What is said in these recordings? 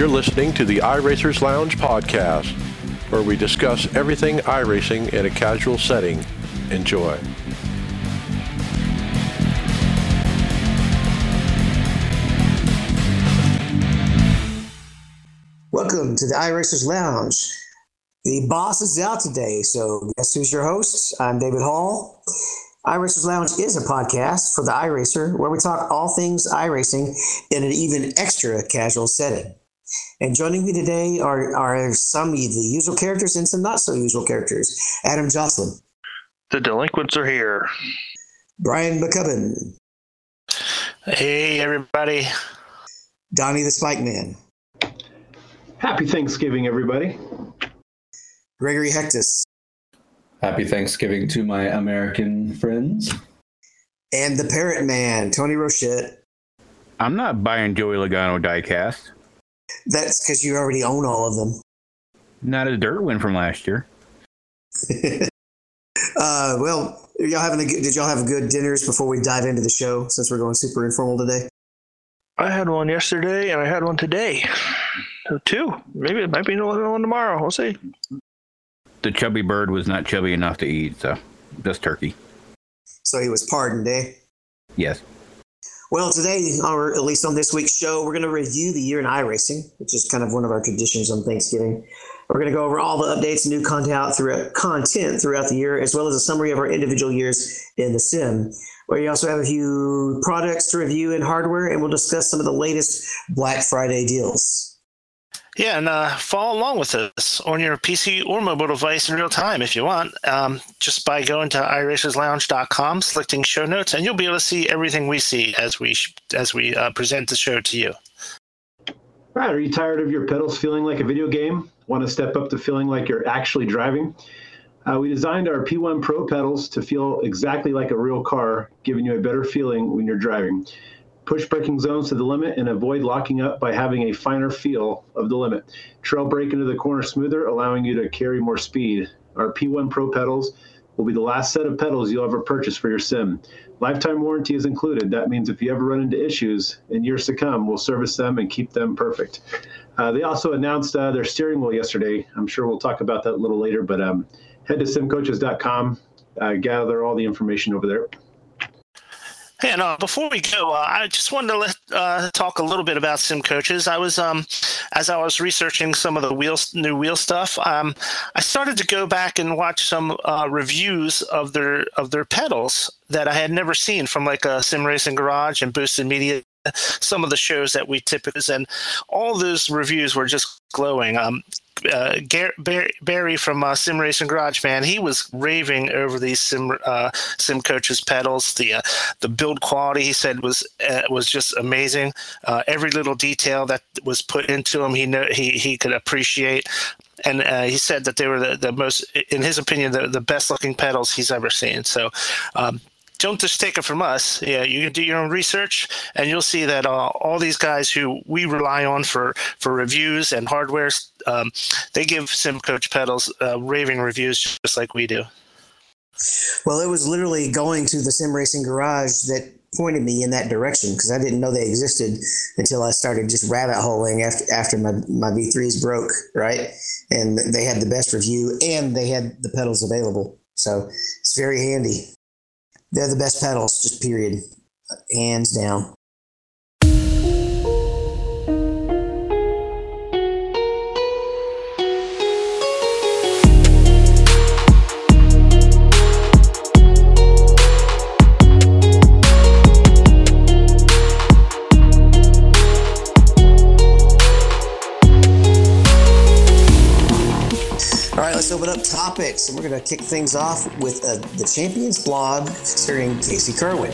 You're listening to the iRacers Lounge podcast, where we discuss everything iRacing in a casual setting. Enjoy. Welcome to the iRacers Lounge. The boss is out today, so guess who's your host? I'm David Hall. iRacers Lounge is a podcast for the iRacer where we talk all things iRacing in an even extra casual setting. And joining me today are, are some of the usual characters and some not so usual characters. Adam Josselyn, The delinquents are here. Brian Maccubbin, Hey, everybody. Donnie the Spike Man, Happy Thanksgiving, everybody. Gregory Hecktus, Happy Thanksgiving to my American friends. and the Parrot Man, Tony Rochette. I'm not buying Joey Logano diecast. That's because you already own all of them. Not a dirt win from last year. Uh, well, y'all having a good, did y'all have good dinners before we dive into the show? Since we're going super informal today. I had one yesterday and I had one today. So two. Maybe it might be another one tomorrow. We'll see. The chubby bird was not chubby enough to eat, so just turkey. So he was pardoned, eh? Yes. Well, today, or at least on this week's show, we're going to review the year in iRacing, which is kind of one of our traditions on Thanksgiving. We're going to go over all the updates and new content throughout content throughout the year, as well as a summary of our individual years in the sim. where We also have a few products to review and hardware, and we'll discuss some of the latest Black Friday deals. Yeah, and uh, follow along with us on your PC or mobile device in real time if you want, um, just by going to iRacersLounge.com, selecting show notes, and you'll be able to see everything we see as we as we uh, present the show to you. Right, are you tired of your pedals feeling like a video game? Want to step up to feeling like you're actually driving? Uh, we designed our P1 Pro pedals to feel exactly like a real car, giving you a better feeling when you're driving. Push braking zones to the limit and avoid locking up by having a finer feel of the limit. Trail brake into the corner smoother, allowing you to carry more speed. Our P1 Pro pedals will be the last set of pedals you'll ever purchase for your sim. Lifetime warranty is included. That means if you ever run into issues in years to come, we'll service them and keep them perfect. Uh, they also announced uh, their steering wheel yesterday. I'm sure we'll talk about that a little later, but um, head to simcoaches.com, uh, gather all the information over there. And uh, before we go, uh, I just wanted to let, uh, talk a little bit about sim coaches. I was, um, as I was researching some of the wheel new wheel stuff, um, I started to go back and watch some uh, reviews of their of their pedals that I had never seen from like a Sim Racing Garage and Boosted Media. Some of the shows that we typically and all those reviews were just glowing. Um, uh, Gar- Barry, Barry from uh, Sim Racing Garage, man, he was raving over these sim uh, sim coaches pedals. The uh, the build quality, he said, was uh, was just amazing. Uh, every little detail that was put into them, he know he he could appreciate. And uh, he said that they were the, the most, in his opinion, the, the best looking pedals he's ever seen. So um, don't just take it from us. Yeah, you can do your own research, and you'll see that uh, all these guys who we rely on for for reviews and hardware, um, they give SimCoach pedals uh, raving reviews just like we do. Well, it was literally going to the sim racing garage that pointed me in that direction because I didn't know they existed until I started just rabbit holing after after my my V3s broke, right? And they had the best review and they had the pedals available, so it's very handy. They're the best pedals, just period, hands down. And we're going to kick things off with uh, the Champions blog featuring Casey Kerwin,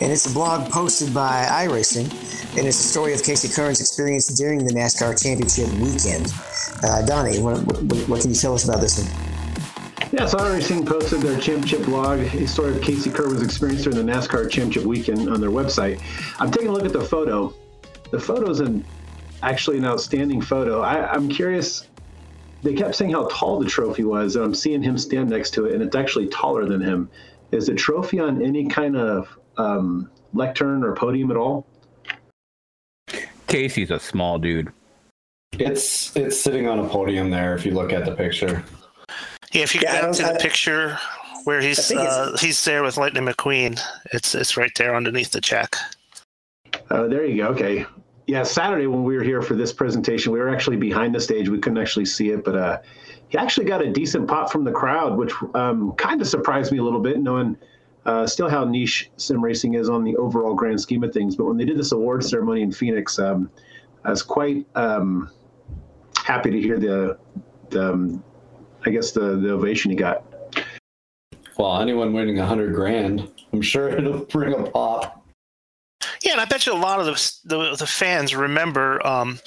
and it's a blog posted by iRacing, and it's a story of Casey Kerwin's experience during the NASCAR Championship weekend. Uh, Donnie, what, what, what can you tell us about this one? Yeah, so iRacing posted their championship blog, a story of Casey Kerwin's experience during the NASCAR Championship weekend on their website. I'm taking a look at the photo. The photo is an actually an outstanding photo. I, I'm curious. They kept saying how tall the trophy was, and I'm seeing him stand next to it, and it's actually taller than him. Is the trophy on any kind of um, lectern or podium at all? Casey's a small dude. It's it's sitting on a podium there. If you look at the picture, Yeah, if you Yeah, go to the I- picture where he's uh, he's there with Lightning McQueen, it's it's right there underneath the check. Oh, there you go. Okay. Yeah, Saturday when we were here for this presentation, we were actually behind the stage. We couldn't actually see it, but uh, he actually got a decent pop from the crowd, which um, kind of surprised me a little bit, knowing uh, still how niche sim racing is on the overall grand scheme of things. But when they did this award ceremony in Phoenix, um, I was quite um, happy to hear the, the um, I guess the, the ovation he got. well, anyone winning a hundred grand, I'm sure it'll bring a pop. Yeah, and I bet you a lot of the the, the fans remember, um,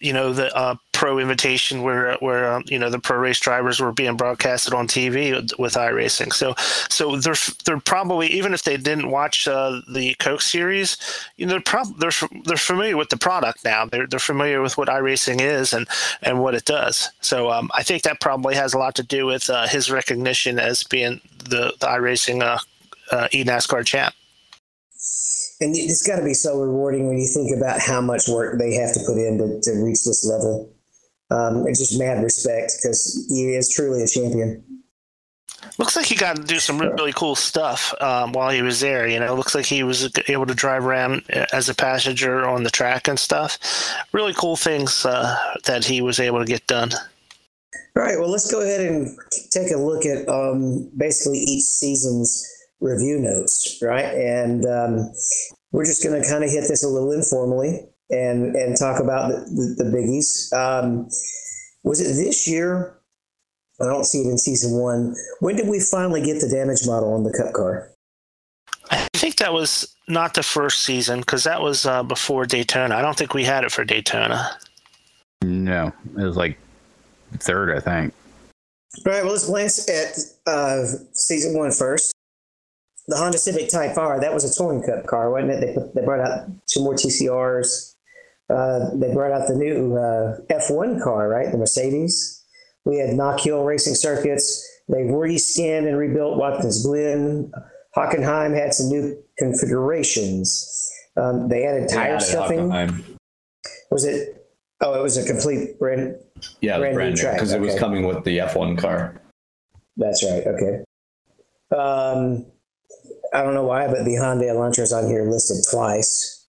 you know, the uh, pro invitation where where um, you know the pro race drivers were being broadcasted on TV with, iRacing. So so they're they're probably even if they didn't watch uh, the Coke series, you know, they're prob- they're they're familiar with the product now. They're they're familiar with what iRacing is and and what it does. So um, I think that probably has a lot to do with uh, his recognition as being the the iRacing uh, uh, eNASCAR champ. And it's got to be so rewarding when you think about how much work they have to put in to, to reach this level. Um, it's just mad respect because he is truly a champion. Looks like he got to do some really cool stuff um, while he was there. You know, looks like he was able to drive around as a passenger on the track and stuff. Really cool things uh, that he was able to get done. All right, well, let's go ahead and take a look at um, basically each season's review notes, right? And um, we're just going to kind of hit this a little informally and and talk about the, the, the biggies. Um, was it this year? I don't see it in season one. When did we finally get the damage model on the Cup car? I think that was not the first season because that was uh, before Daytona. I don't think we had it for Daytona. No, it was like third, I think. All right, well, let's glance at uh, season one first. The Honda Civic Type R, that was a touring cup car, wasn't it? They, put, they brought out two more TCRs. Uh, they brought out the new uh, F1 car, right? The Mercedes. We had Knock Hill Racing Circuits. They reskinned and rebuilt Watkins Glen. Hockenheim had some new configurations. Um, they added tire Yeah, stuffing. Hockenheim. Was it? Oh, it was a complete brand. Yeah, Brand new brand new track, because it was coming with the F1 car. That's right. Okay. Um, I don't know why, but the Hyundai Elantra is on here listed twice.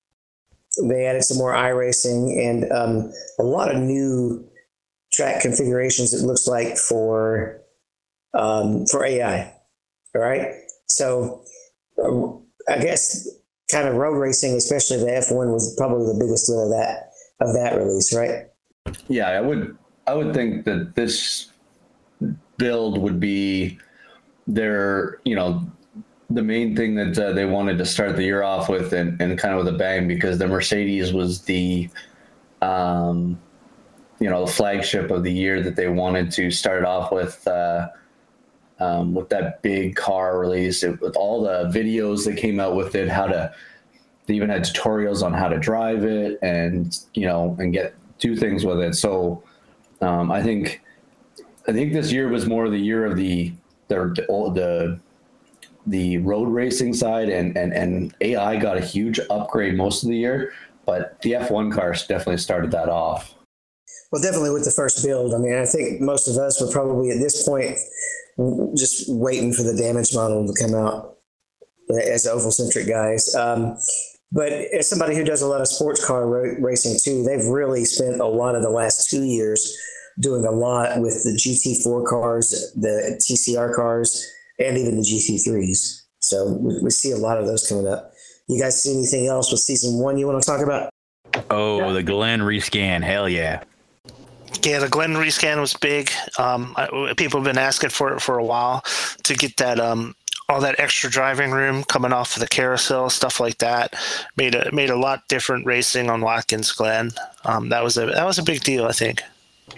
They added some more iRacing and um, a lot of new track configurations. It looks like for um, for AI. All right. So um, I guess kind of road racing, especially the F1, was probably the biggest deal of that of that release, right? Yeah, I would I would think that this build would be their you know the main thing that uh, they wanted to start the year off with and, and kind of with a bang because the Mercedes was the um, you know the flagship of the year that they wanted to start off with uh, um, with that big car release. It, with all the videos that came out with it how to they even had tutorials on how to drive it and you know and get do things with it. So um, i think i think this year was more the year of the the the the road racing side and and and ai got a huge upgrade most of the year but the f1 cars definitely started that off Well, definitely with the first build. I mean, I think most of us were probably at this point just waiting for the damage model to come out as oval centric guys. Um, but as somebody who does a lot of sports car ra- racing too, they've really spent a lot of the last two years doing a lot with the GT4 cars, the TCR cars, and even the GT3s. So we, we see a lot of those coming up. You guys see anything else with season one you want to talk about? Oh, the Glen rescan. Hell yeah. Yeah, the Glen rescan was big. Um, I, people have been asking for it for a while to get that um, all that extra driving room coming off of the carousel, stuff like that. Made a made a lot different racing on Watkins Glen. Um, that was a that was a big deal, I think.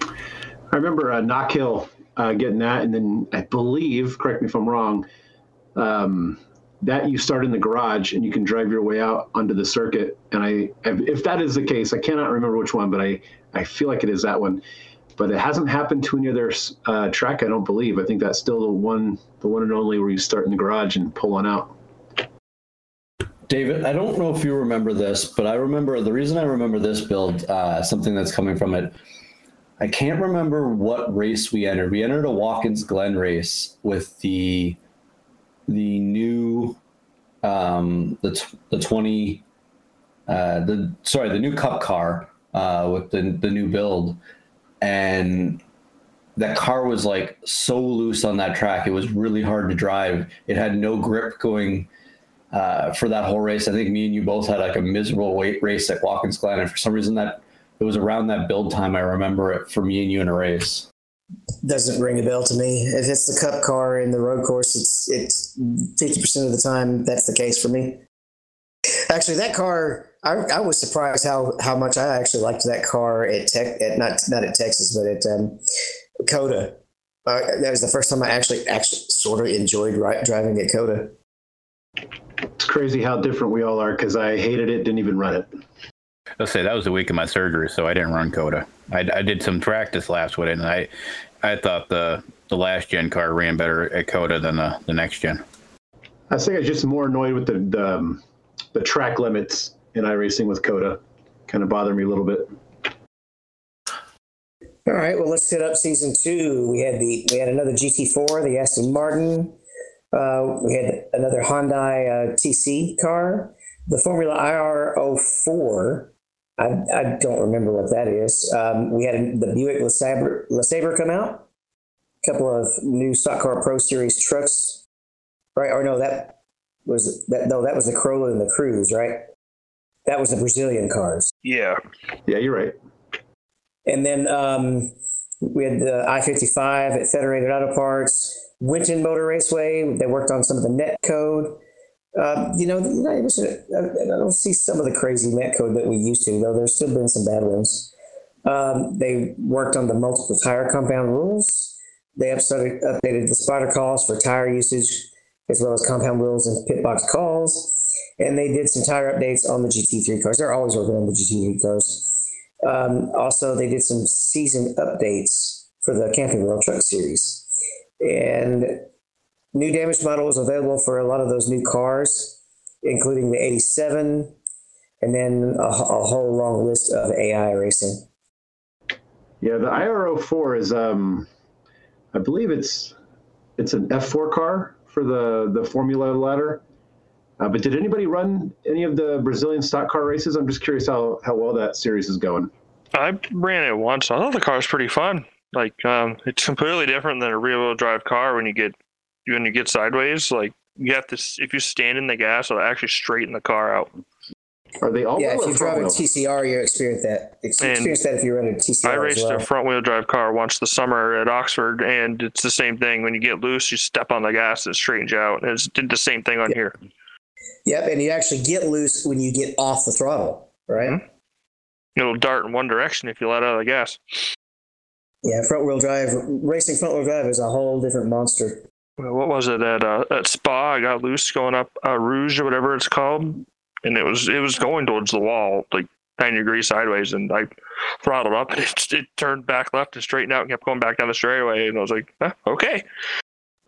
I remember uh, Knock Hill uh, getting that, and then I believe, correct me if I'm wrong, um, that you start in the garage and you can drive your way out onto the circuit. And I, if that is the case, I cannot remember which one, but I, I feel like it is that one. But it hasn't happened to any other uh, track, I don't believe. I think that's still the one, the one and only where you start in the garage and pull on out. David, I don't know if you remember this, but I remember the reason I remember this build, uh, something that's coming from it. I can't remember what race we entered. We entered a Watkins Glen race with the the new um, the the twenty uh, the sorry the new Cup car uh, with the the new build, and that car was like so loose on that track. It was really hard to drive. It had no grip going uh, for that whole race. I think me and you both had like a miserable weight race at Watkins Glen, and for some reason that it was around that build time. I remember it for me and you in a race. Doesn't ring a bell to me. If it's the cup car in the road course, it's it's fifty percent of the time that's the case for me. Actually, that car, I, I was surprised how how much I actually liked that car at Tech, at not not at Texas, but at um, COTA. Uh, that was the first time I actually actually sort of enjoyed ri- driving at COTA. It's crazy how different we all are because I hated it, didn't even run it. Let's say that was the week of my surgery, so I didn't run COTA. I, I did some practice laps with it, and I I thought the the last gen car ran better at COTA than the, the next gen. I think I was just more annoyed with the the, um, the track limits in iRacing with COTA. Kind of bothered me a little bit. All right, well, let's set up season two. We had the we had another GT4, the Aston Martin. Uh, we had another Hyundai uh, TC car, the Formula IR04. I, I don't remember what that is. Um, we had the Buick LeSabre, LeSabre come out. A couple of new stock car Pro Series trucks, right? Or no, that was that. No, that was the Corolla and the Cruise, right? That was the Brazilian cars. Yeah. Yeah, you're right. And then um, we had the I 55 at Federated Auto Parts, Winton Motor Raceway. They worked on some of the net code. Uh, you know, I don't see some of the crazy net code that we used to, though there's still been some bad ones. Um, they worked on the multiple tire compound rules. They updated, updated the spotter calls for tire usage, as well as compound rules and pit box calls. And they did some tire updates on the GT3 cars. They're always working on the GT3 cars. Um, also, they did some season updates for the Camping World Truck Series. And new damage models available for a lot of those new cars, including the 87, and then a, a whole long list of AI racing. Yeah, the IR04 is, um, I believe it's it's an F4 car for the the Formula ladder. Uh, but did anybody run any of the Brazilian stock car races? I'm just curious how, how well that series is going. I ran it once. I thought the car was pretty fun. Like, um, it's completely different than a rear-wheel drive car when you get when you get sideways. Like, you have to if you stand in the gas, it'll actually straighten the car out. Are they all? Yeah, if you front drive a? TCR, you experience that. Experience that if you run a TCR. I raced well. a front-wheel drive car once the summer at Oxford, and it's the same thing. When you get loose, you step on the gas, it straightens you out. And it did the same thing on here. Yep, and you actually get loose when you get off the throttle, right? Mhm. It'll dart in one direction if you let out of the gas. Yeah, front wheel drive racing front wheel drive is a whole different monster. Well, What was it at uh, at Spa? I got loose going up uh, Rouge or whatever it's called, and it was it was going towards the wall like 90 degrees sideways, and I throttled up, and it, it turned back left and straightened out and kept going back down the straightaway, and I was like, "Huh, okay.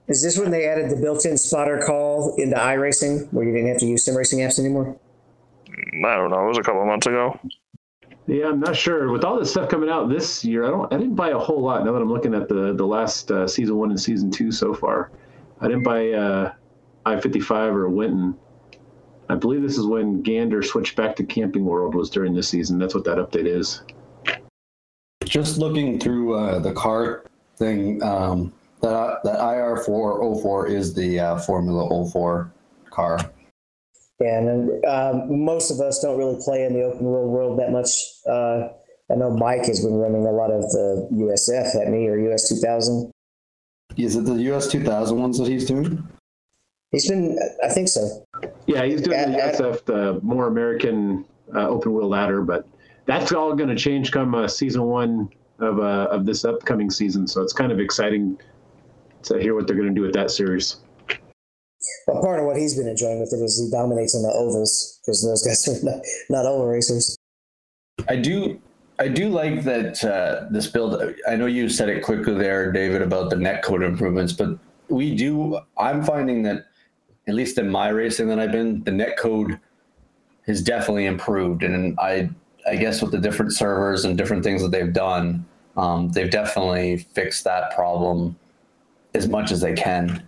Is this when they added the built-in spotter call into iRacing, where you didn't have to use sim racing apps anymore? I don't know. It was a couple of months ago. Yeah, I'm not sure. With all this stuff coming out this year, I don't. I didn't buy a whole lot. Now that I'm looking at the the last uh, season one and season two so far, I didn't buy uh, I-55 or Winton. I believe this is when Gander switched back to Camping World was during this season. That's what that update is. Just looking through uh, the car thing, um, that that IR404 is the uh, Formula 04 car. And um, most of us don't really play in the open world world that much. Uh, I know Mike has been running a lot of the USF at me or US 2000. Is it the US 2000 ones that he's doing? He's been, I think so. Yeah, he's doing the At- at- SF, the more American uh, open wheel ladder, but that's all going to change come uh, season one of uh, of this upcoming season. So it's kind of exciting to hear what they're going to do with that series. But part of what he's been enjoying with it is he dominates on the ovals because those guys are not, not oval racers. I do. I do like that uh, this build. I know you said it quickly there, David, about the net code improvements, but we do. I'm finding that, at least in my racing that I've been, the net code has definitely improved. And I I guess with the different servers and different things that they've done, um, they've definitely fixed that problem as much as they can.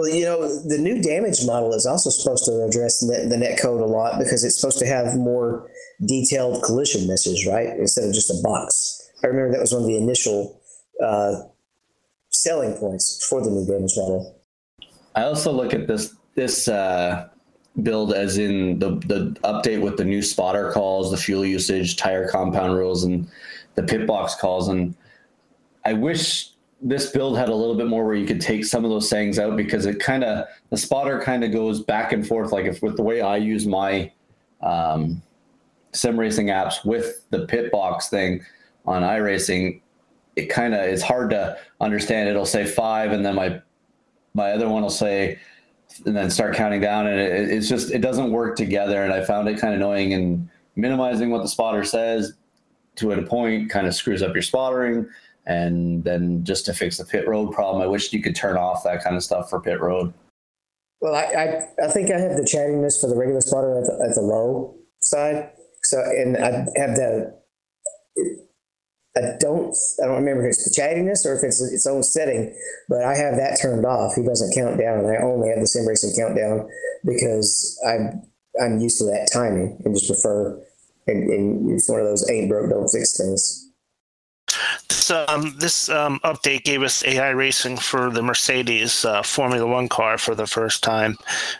Well, you know, the new damage model is also supposed to address net, the net code a lot because it's supposed to have more detailed collision messages, right? Instead of just a box. I remember that was one of the initial uh, selling points for the new damage model. I also look at this this uh, build as in the the update with the new spotter calls, the fuel usage, tire compound rules, and the pit box calls. And I wish this build had a little bit more where you could take some of those sayings out because it kind of the spotter kind of goes back and forth. Like if with the way I use my um, sim racing apps with the pit box thing on iRacing, it kind of is hard to understand. It'll say five, and then my my other one will say and then start counting down and it, it's just it doesn't work together and i found it kind of annoying and minimizing what the spotter says to a point kind of screws up your spottering and then just to fix the pit road problem i wish you could turn off that kind of stuff for pit road well i i, I think i have the chattiness for the regular spotter at the, at the low side so and i have the I don't I don't remember if it's the chattiness or if it's its own setting, but I have that turned off. He doesn't count down. I only have the sim racing countdown because I'm I'm used to that timing and just prefer and, and it's one of those ain't broke don't fix things. This, um, this um, update gave us AI racing for the Mercedes uh, Formula One car for the first time,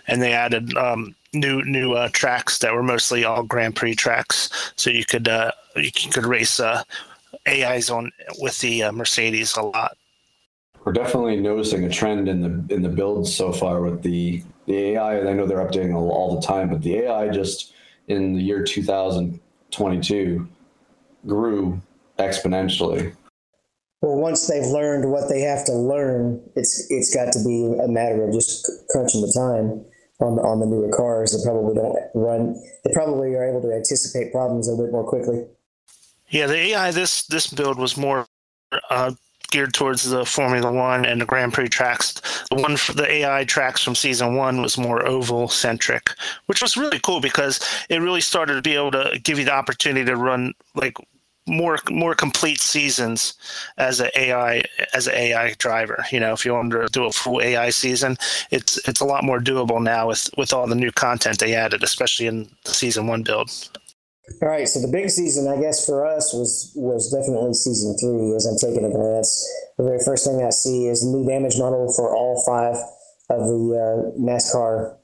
and they added um, new new uh, tracks that were mostly all Grand Prix tracks, so you could uh, you could race uh, AIs on with the uh, Mercedes a lot. We're definitely noticing a trend in the in the builds so far with the the AI. I know they're updating all, all the time, but the AI just in the year 2022 grew exponentially. Well, once they've learned what they have to learn, it's it's got to be a matter of just crunching the time on the on the newer cars. They probably don't run. They probably are able to anticipate problems a bit more quickly. Yeah, the AI this this build was more uh, geared towards the Formula One and the Grand Prix tracks. The one for the AI tracks from season one was more oval centric, which was really cool because it really started to be able to give you the opportunity to run like more more complete seasons as an AI as an AI driver. You know, if you want to do a full AI season, it's it's a lot more doable now with with all the new content they added, especially in the season one build. All right, so the big season, I guess, for us was was definitely season three. As I'm taking a glance, the very first thing I see is the new damage model for all five of the uh, NASCAR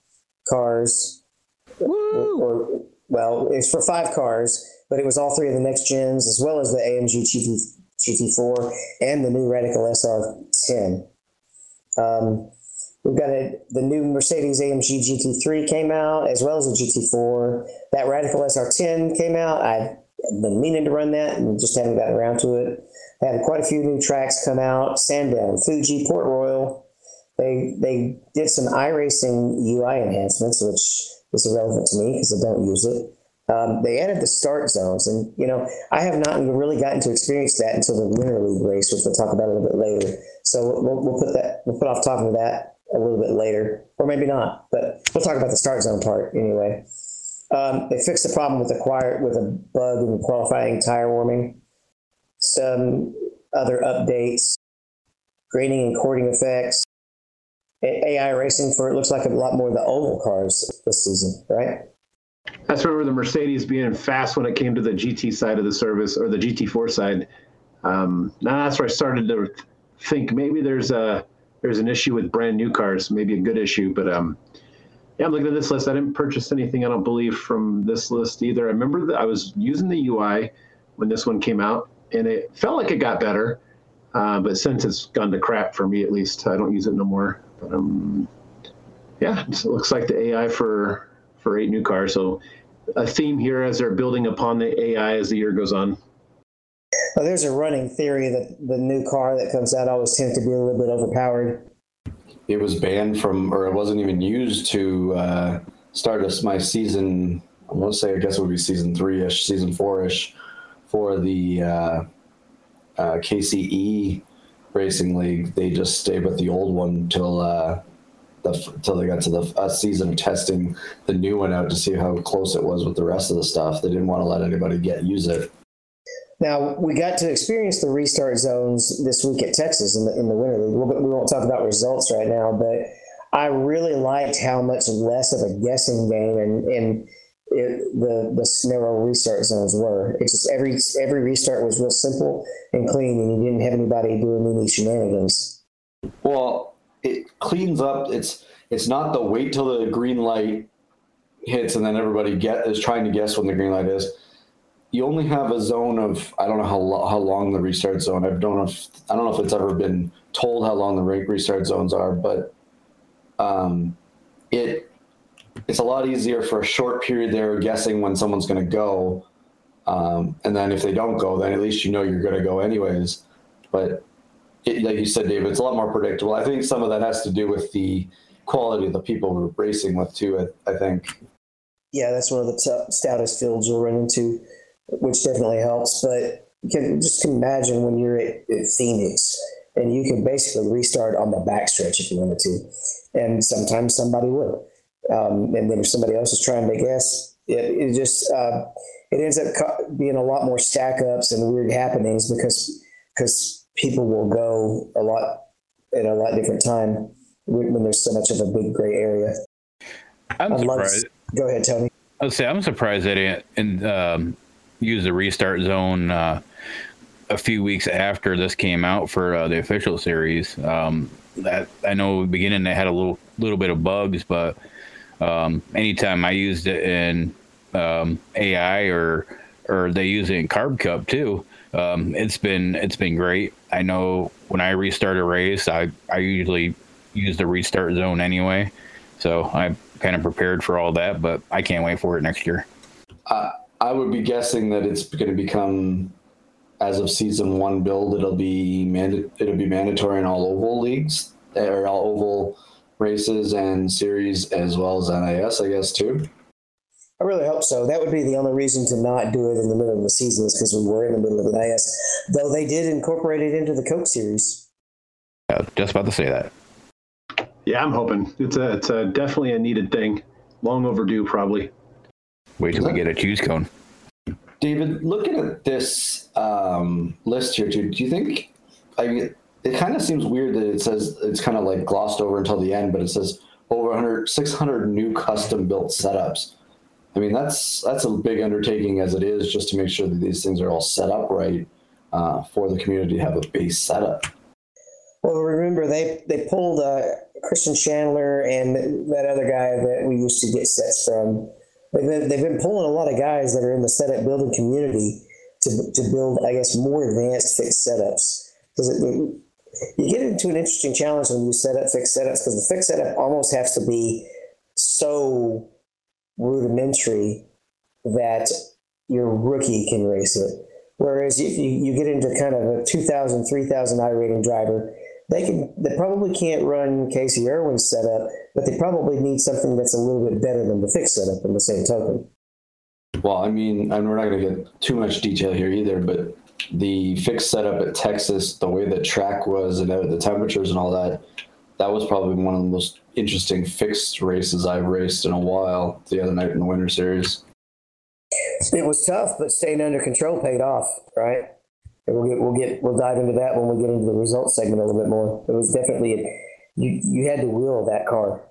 cars. Or, or, well, it's for five cars, but it was all three of the next gens, as well as the AMG GT, GT4 and the new Radical SR10. Um, We've got a, the new Mercedes AMG GT3 came out, as well as the GT4. That Radical SR10 came out. I've been meaning to run that and just haven't gotten around to it. I had quite a few new tracks come out. Sandown, Fuji, Port Royal. They they did some iRacing UI enhancements, which is irrelevant to me because I don't use it. Um, they added the start zones, and you know I have not really gotten to experience that until the Winter League race, which we'll talk about a little bit later. So we'll, we'll put that we'll put off talking about that a little bit later, or maybe not. But we'll talk about the start zone part anyway. Um, they fixed the problem with acquired with a bug in qualifying tire warming. Some other updates, grading and cording effects, AI racing for it looks like a lot more of the oval cars this season, right? That's remember the Mercedes being fast when it came to the GT side of the service or the GT4 side. Um, now that's where I started to think maybe there's a there's an issue with brand new cars, maybe a good issue, but um, yeah, I'm looking at this list. I didn't purchase anything, I don't believe, from this list either. I remember that I was using the UI when this one came out, and it felt like it got better. Uh, but since it's gone to crap for me, at least, I don't use it no more. But um, yeah, it looks like the AI for for eight new cars. So a theme here as they're building upon the AI as the year goes on. Well, there's a running theory that the new car that comes out always tends to be a little bit overpowered. It was banned from, or it wasn't even used to uh, start us my season. I want to say, I guess it would be season three ish, season four ish, for the uh, uh, KCE Racing League. They just stayed with the old one till uh, the until they got to the uh, season of testing the new one out to see how close it was with the rest of the stuff. They didn't want to let anybody get use it. Now we got to experience the restart zones this week at Texas in the in the winter league. We'll, we won't talk about results right now, but I really liked how much less of a guessing game and and it, the the narrow restart zones were. It's just every every restart was real simple and clean, and you didn't have anybody doing any shenanigans. Well, it cleans up. It's it's not the wait till the green light hits and then everybody get is trying to guess when the green light is. You only have a zone of I don't know how lo- how long the restart zone. I don't know if I don't know if it's ever been told how long the restart zones are, but um, it it's a lot easier for a short period there guessing when someone's going to go. Um, and then if they don't go, then at least you know you're going to go anyways. But like you said, David, it's a lot more predictable. I think some of that has to do with the quality of the people we're racing with too. I, I think. Yeah, that's one of the t- stoutest fields you'll run into, which definitely helps. But you can just imagine when you're at, at Phoenix and you can basically restart on the backstretch if you wanted to, and sometimes somebody will. Um, and then if somebody else is trying to guess, it, it just uh, it ends up being a lot more stack ups and weird happenings because because people will go a lot at a lot different time when there's so much of a big gray area. I'm I'd surprised. Go ahead, Tony. I'd say I'm surprised they didn't um, use the restart zone uh, a few weeks after this came out for uh, the official series. Um, that I know beginning they had a little little bit of bugs, but um, anytime I used it in um, AI or or they use it in Carb Cup too, um, it's been it's been great. I know when I restart a race, I I usually use the restart zone anyway, so I'm kind of prepared for all that. But I can't wait for it next year. Uh, I would be guessing that it's going to become as of season one build. It'll be manda- it'll be mandatory in all oval leagues or all oval races and series as well as NIS, I guess too. I really hope so. That would be the only reason to not do it in the middle of the season is because we were in the middle of the NIS. Though they did incorporate it into the Coke series. Yeah, just about to say that. Yeah, I'm hoping it's a it's a definitely a needed thing. Long overdue, probably. Wait till we get a choose cone. David, looking at this um, list here, too, do you think? I mean, it kind of seems weird that it says it's kind of like glossed over until the end, but it says over 100, 600 new custom built setups. I mean, that's that's a big undertaking as it is, just to make sure that these things are all set up right uh, for the community to have a base setup. Well, remember they they pulled uh, Christian Chandler and that other guy that we used to get sets from. They've been, they've been pulling a lot of guys that are in the setup building community to to build, I guess, more advanced fixed setups because you get into an interesting challenge when you set up fixed setups because the fixed setup almost has to be so rudimentary that your rookie can race it. Whereas if you, you get into kind of a 2,000, 3,000 I rating driver, they can they probably can't run Casey Irwin's setup, but they probably need something that's a little bit better than the fixed setup in the same token. Well, I mean, and we're not going to get too much detail here either, but the fixed setup at Texas, the way the track was and the temperatures and all that, that was probably one of the most interesting fixed races I've raced in a while the other night in the Winter Series. It was tough, but staying under control paid off, right? And we'll get we'll get we'll dive into that when we get into the results segment a little bit more. It was definitely a, you you had to wheel that car,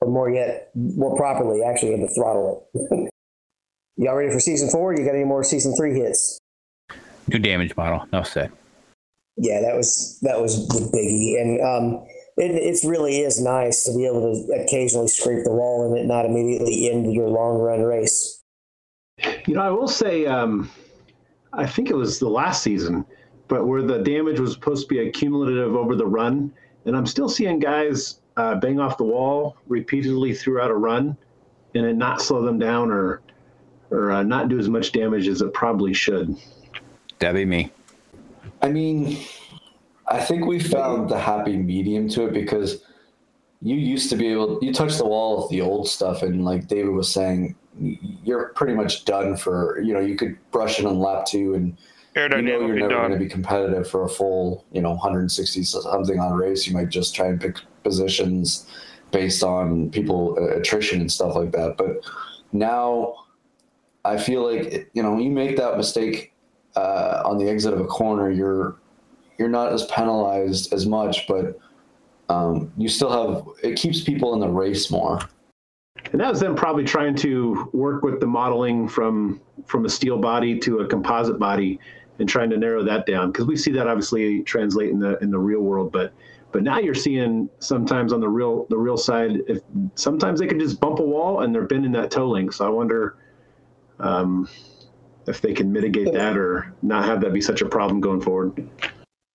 or more yet, more properly, actually had to throttle it. Y'all ready for season four? You got any more season three hits? New damage model. No said. Yeah, that was that was the biggie, and um, it it's really is nice to be able to occasionally scrape the wall and it not immediately end your long run race. You know, I will say, um, I think it was the last season, but where the damage was supposed to be accumulative over the run, and I'm still seeing guys uh, bang off the wall repeatedly throughout a run, and it not slow them down or or uh, not do as much damage as it probably should. That'd be me. I mean, I think we found the happy medium to it because you used to be able you touch the wall with the old stuff and like David was saying, you're pretty much done for you know, you could brush it on lap two and you know you're never going to be competitive for a full, you know, 160 something on a race. You might just try and pick positions based on people uh, attrition and stuff like that. But now I feel like you know you make that mistake uh, on the exit of a corner, you're you're not as penalized as much, but um, you still have it keeps people in the race more. And that was them probably trying to work with the modeling from from a steel body to a composite body and trying to narrow that down because we see that obviously translate in the in the real world, but but now you're seeing sometimes on the real the real side, if sometimes they can just bump a wall and they're bending that toe link. So I wonder um, if they can mitigate that or not have that be such a problem going forward.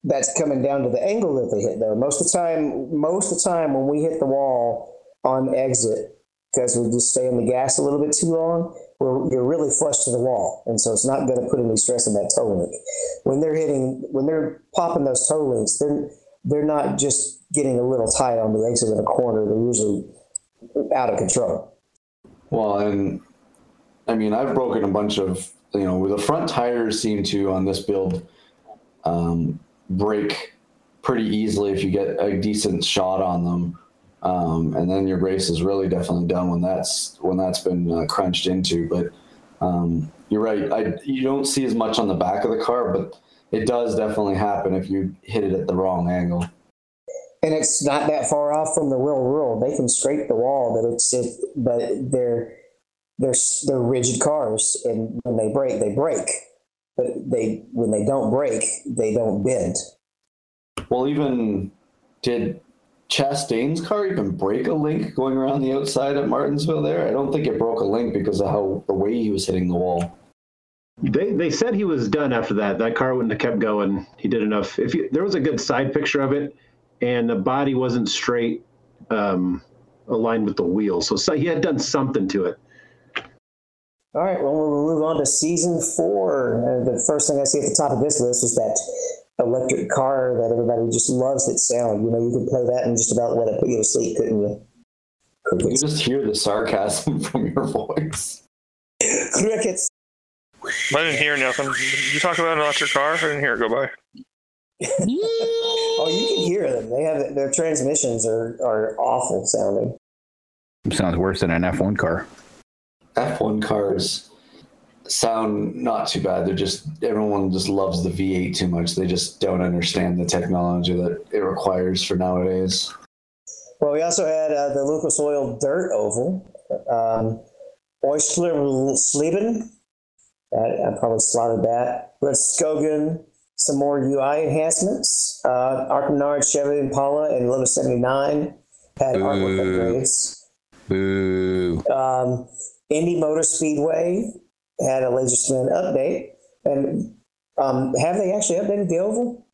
That's coming down to the angle that they hit, though. Most of the time, most of the time when we hit the wall on exit, because we just stay in the gas a little bit too long, we're, you're really flush to the wall, and so it's not going to put any stress on that toe link. When they're hitting, when they're popping those toe links, they're they're not just getting a little tight on the exit in a corner. They're usually out of control. Well, and I mean, I've broken a bunch of you know the front tires seem to on this build um, break pretty easily if you get a decent shot on them. Um, and then your race is really definitely done when that's when that's been uh, crunched into. But um, you're right. I, you don't see as much on the back of the car, but it does definitely happen if you hit it at the wrong angle. And it's not that far off from the real world. They can scrape the wall, but it's it, but they're they're they're rigid cars, and when they break, they break. But they when they don't break, they don't bend. Well, even did Chastain's car even break a link going around the outside at Martinsville there? I don't think it broke a link because of how the way he was hitting the wall. They they said he was done after that. That car wouldn't have kept going. He did enough. If you, there was a good side picture of it, and the body wasn't straight, um, aligned with the wheel, so, so he had done something to it. All right, well, we'll move on to season four. Uh, the first thing I see at the top of this list is that electric car that everybody just loves its sound. You know, you could play that and just about let it put you to sleep, couldn't you? You can just hear the sarcasm from your voice. Crickets. I didn't hear nothing. Did you talk about an electric car? I didn't hear it go by. oh, you can hear them. They have their transmissions are, are awful sounding. Sounds worse than an F1 car. F1 cars sound not too bad. They're just everyone just loves the V8 too much. They just don't understand the technology that it requires for nowadays. Well, we also had uh, the Lucas Oil Dirt Oval, um, Oyster Sleben. I, I probably slaughtered that. We had Skogan, some more UI enhancements. Uh, Arknard, Chevy Impala, and Lotus 79 had artwork upgrades. Boo. Um, Indy Motor Speedway had a laser spin update. And um, have they actually updated the oval?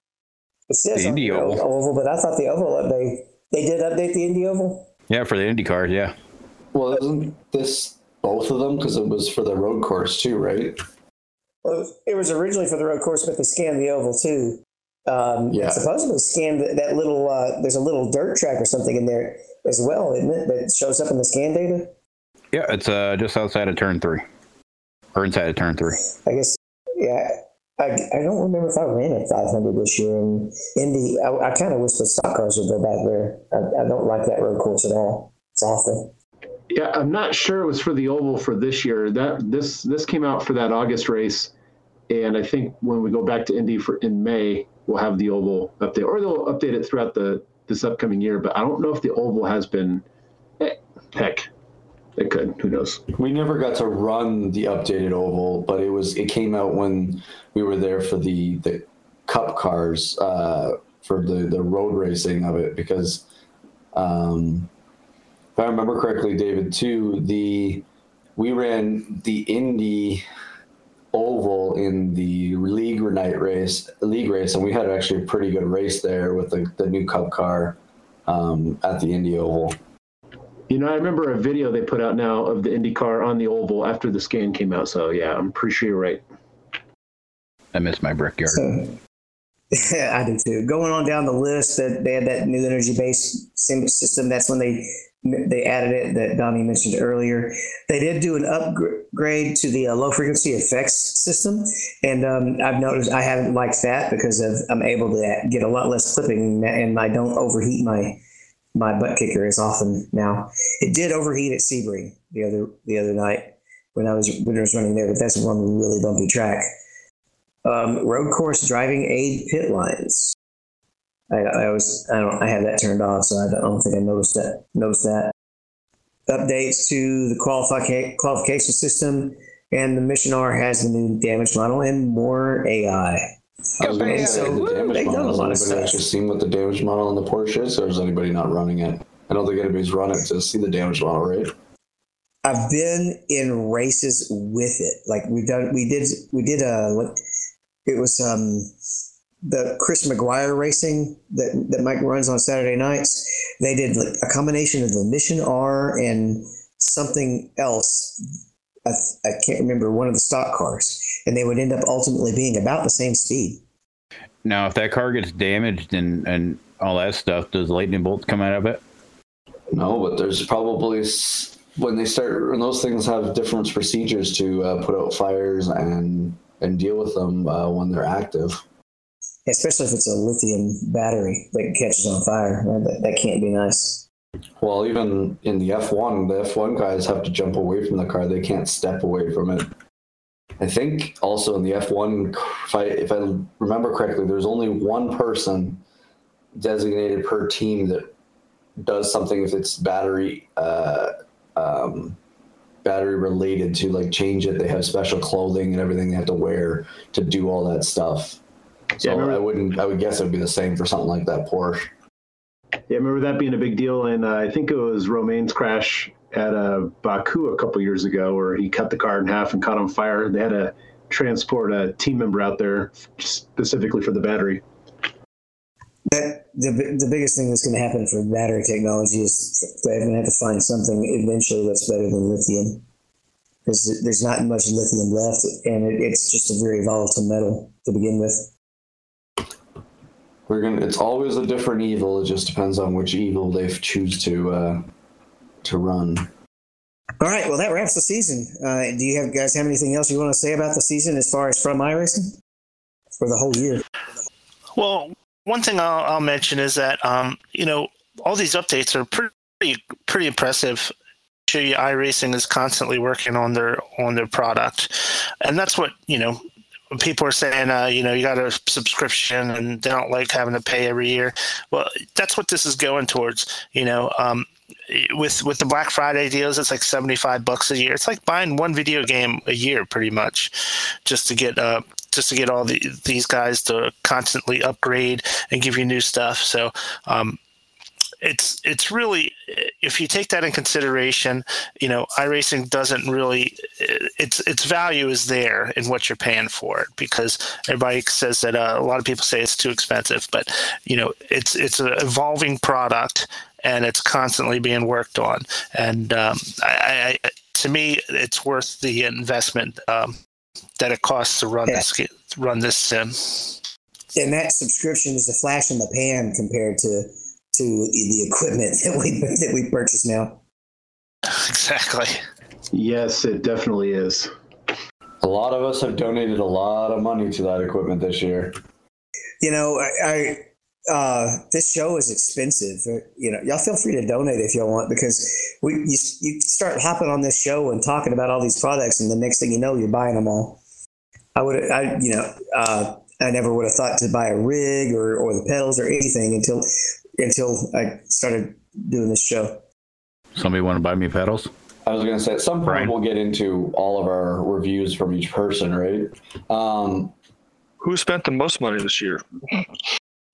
It says The Indy oval. oval, but I thought the oval update, they did update the Indy oval? Yeah, for the Indy cars, yeah. Well, isn't this both of them? Because it was for the road course too, right? Well, it was originally for the road course, but they scanned the oval too. Um, Yeah. Supposedly scanned that- that little, uh, there's a little dirt track or something in there as well, isn't it? That shows up in the scan data. Yeah, it's uh, just outside of turn three. Or inside of turn three. I guess, yeah. I, I don't remember if I ran at 500 this year in Indy. I, I kind of wish the stock cars would go back there. I, I don't like that road course at all. It's awful. Yeah, I'm not sure it was for the oval for this year. That this this came out for that August race, and I think when we go back to Indy for in May, we'll have the oval update, or they'll update it throughout the this upcoming year. But I don't know if the oval has been. eh, Heck, it could. Who knows? We never got to run the updated oval, but it was it came out when we were there for the the cup cars uh, for the the road racing of it because um, if I remember correctly, David, too the we ran the Indy oval in the league night race league race and we had actually a pretty good race there with the, the new cup car um, at the Indy oval. You know, I remember a video they put out now of the IndyCar on the oval after the scan came out. So yeah, I'm pretty sure you're right. I miss my brickyard. Yeah, I do too. Going on down the list, that they had that new energy based sim system. That's when they they added it that Donnie mentioned earlier. They did do an upgrade to the uh, low frequency effects system, and um, I've noticed I haven't liked that because of I'm able to get a lot less clipping and I don't overheat my my butt kicker as often now. It did overheat at Sebring the other the other night when I was when I was running there, but that's one really bumpy track. Um, road course driving aid pit lines. I, I always I don't I have that turned off, so I don't think I noticed that noticed that. Updates to the qualifi- qualification system and the Mission R has the new damage model and more AI. I was gonna Okay, say, so the damage a model, lot has anybody stuff. actually seen what the damage model on the Porsche is, or is anybody not running it? I don't think anybody's run it to see the damage model, right? I've been in races with it. Like we've done, we did, we did a, it was um the Chris McGuire racing that that Mike runs on Saturday nights. They did like a combination of the Mission R and something else. I, I can't remember one of the stock cars, and they would end up ultimately being about the same speed. Now, if that car gets damaged and and all that stuff, does lightning bolts come out of it? No, but there's probably when they start when those things have different procedures to uh, put out fires and and deal with them uh, when they're active. Especially if it's a lithium battery that catches on fire, that, that can't be nice. Well, even in the F1, the F1 guys have to jump away from the car. They can't step away from it. I think also in the F1, if I, if I remember correctly, there's only one person designated per team that does something if it's battery uh, um, battery related to like change it. They have special clothing and everything they have to wear to do all that stuff. So remember- I wouldn't. I would guess it would be the same for something like that Porsche. Yeah, I remember that being a big deal in uh, I think it was Romain's crash at uh, Baku a couple years ago, where he cut the car in half and caught on fire. They had to transport a team member out there specifically for the battery. That the the biggest thing that's going to happen for battery technology is they're going to have to find something eventually that's better than lithium, because there's not much lithium left, and it, it's just a very volatile metal to begin with. We're gonna. It's always a different evil. It just depends on which evil they choose to uh, to run. All right, well that wraps the season. Uh, do you have guys have anything else you want to say about the season as far as from iRacing for the whole year? Well, one thing I'll, I'll mention is that um, you know all these updates are pretty pretty impressive. Show you iRacing is constantly working on their on their product, and that's what you know. People are saying, uh, you know, you got a subscription and they don't like having to pay every year. Well, that's what this is going towards. You know, um, with with the Black Friday deals, it's like seventy five bucks a year. It's like buying one video game a year, pretty much, just to get uh, just to get all the, these guys to constantly upgrade and give you new stuff. So um, it's it's really if you take that in consideration, you know, iRacing doesn't really its its value is there in what you're paying for it because everybody says that uh, a lot of people say it's too expensive, but you know, it's it's an evolving product and it's constantly being worked on. And um, I, I, to me, it's worth the investment um, that it costs to run Yeah. this run this sim. And that subscription is a flash in the pan compared to to the equipment that we that we purchase now. Exactly. Yes, it definitely is. A lot of us have donated a lot of money to that equipment this year. You know, I, I uh, this show is expensive. Uh, You know, y'all feel free to donate if y'all want because we you, you start hopping on this show and talking about all these products, and the next thing you know, you're buying them all. I would, I you know, uh, I never would have thought to buy a rig or or the pedals or anything until until I started doing this show. Somebody want to buy me pedals? I was going to say, at some point Brian. we'll get into all of our reviews from each person, right? Um, Who spent the most money this year?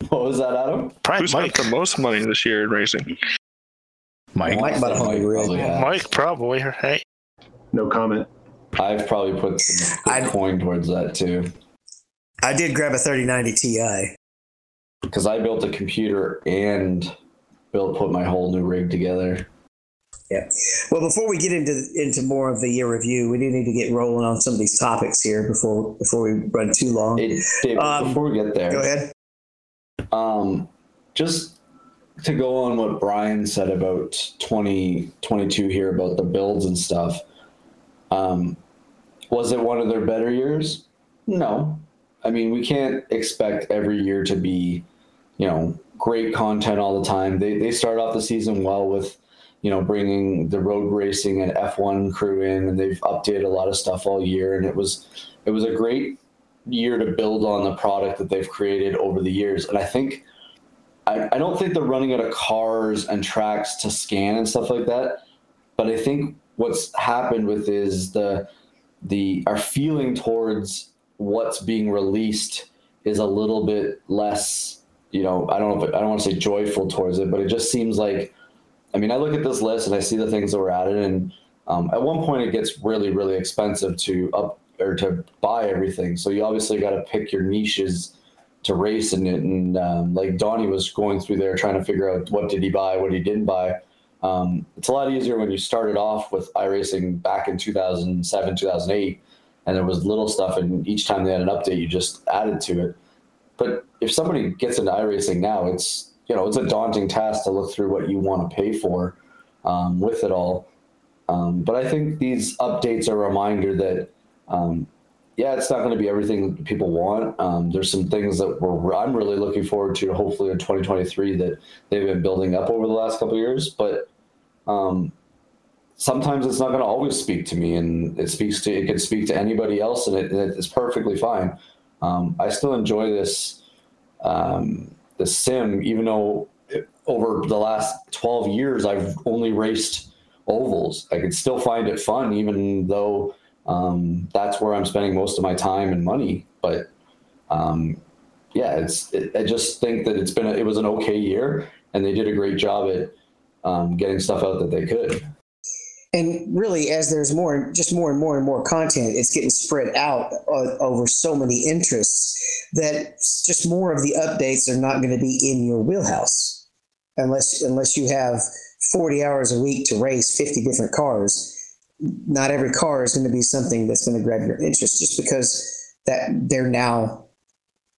what was that, Adam? Probably Who spent Mike. the most money this year in racing? Mike. Mike bought a Honda Rig. probably has. Mike, probably right. No comment. I've probably put some I'd- coin towards that too. I did grab a 3090 Ti. Because I built a computer and built put my whole new rig together. Yeah. Well, before we get into into more of the year review, we do need to get rolling on some of these topics here before before we run too long. Hey, David, Um, before we get there, Go ahead. Um, just to go on what Brian said about 2022 here about the builds and stuff. Um, was it one of their better years? No. I mean, we can't expect every year to be, you know, great content all the time. They they start off the season well with you know bringing the road racing and F1 crew in, and they've updated a lot of stuff all year, and it was it was a great year to build on the product that they've created over the years. And I think I, I don't think they're running out of cars and tracks to scan and stuff like that. But I think what's happened with is the the our feeling towards what's being released is a little bit less, you know, I don't know if I don't want to say joyful towards it, but it just seems like I mean, I look at this list and I see the things that were added and um, at one point it gets really, really expensive to up or to buy everything. So you obviously got to pick your niches to race in it. And um, like Donnie was going through there trying to figure out what did he buy, what he didn't buy. Um, it's a lot easier when you started off with iRacing back in 2007, 2008, and there was little stuff, and each time they had an update, you just added to it. But if somebody gets into iRacing now, it's you know it's a daunting task to look through what you want to pay for um, with it all. Um, but I think these updates are a reminder that um, yeah, it's not going to be everything people want. Um, there's some things that we're, I'm really looking forward to, hopefully in 2023, that they've been building up over the last couple years. But um, sometimes it's not going to always speak to me, and it speaks to it can speak to anybody else, and, it, it's perfectly fine. Um, I still enjoy this um, the sim, even though over the last 12 years I've only raced ovals. I can still find it fun, even though um, that's where I'm spending most of my time and money. But um, yeah, it's it, I just think that it's been a, it was an okay year, and they did a great job at um, getting stuff out that they could. And really, as there's more, just more and more and more content, it's getting spread out uh, over so many interests that just more of the updates are not going to be in your wheelhouse, unless unless you have 40 hours a week to race 50 different cars not every car is going to be something that's going to grab your interest just because that they're now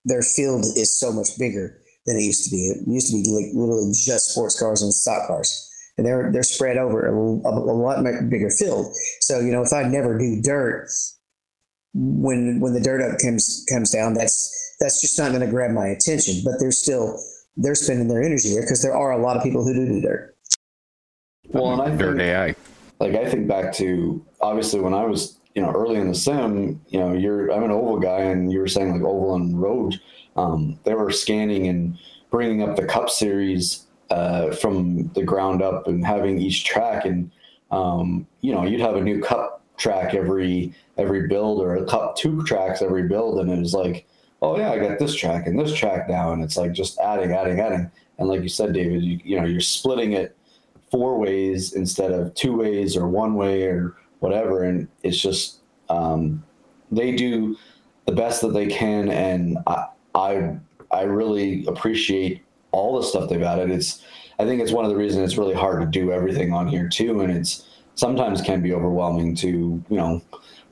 their field is so much bigger than it used to be. It used to be like literally just sports cars and stock cars, they're they're spread over a, a, a lot bigger field. So you know, if I never do dirt, when when the dirt up comes comes down, that's that's just not going to grab my attention. But they're still they're spending their energy there because there are a lot of people who do do dirt. Well, and I Dirt think, AI. like I think back to obviously when I was you know early in the sim, you know, you're I'm an oval guy, and you were saying like oval and road, um, they were scanning and bringing up the Cup series uh, from the ground up and having each track, and um, you know, you'd have a new Cup track every every build or a Cup two tracks every build, and it was like, oh yeah, I got this track and this track now, and it's like just adding, adding, adding, and like you said, David, you, you know, you're splitting it four ways instead of two ways or one way or whatever. And it's just, um, they do the best that they can. And I, I, I really appreciate all the stuff they've added. It's, I think it's one of the reasons it's really hard to do everything on here too. And it's sometimes can be overwhelming to, you know,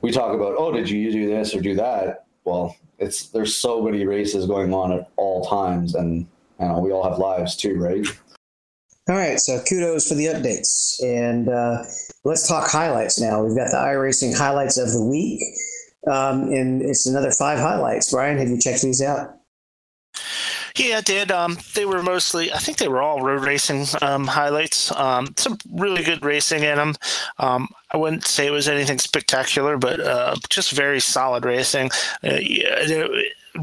we talk about, oh, did you do this or do that? Well, it's, there's so many races going on at all times and, you know, we all have lives too, right? All right, so kudos for the updates. And uh, let's talk highlights now. We've got the iRacing highlights of the week. Um, and it's another five highlights. Brian, have you checked these out? Yeah, I did. Um, they were mostly, I think they were all road racing um, highlights. Um, some really good racing in them. Um, I wouldn't say it was anything spectacular, but uh, just very solid racing. Uh, yeah,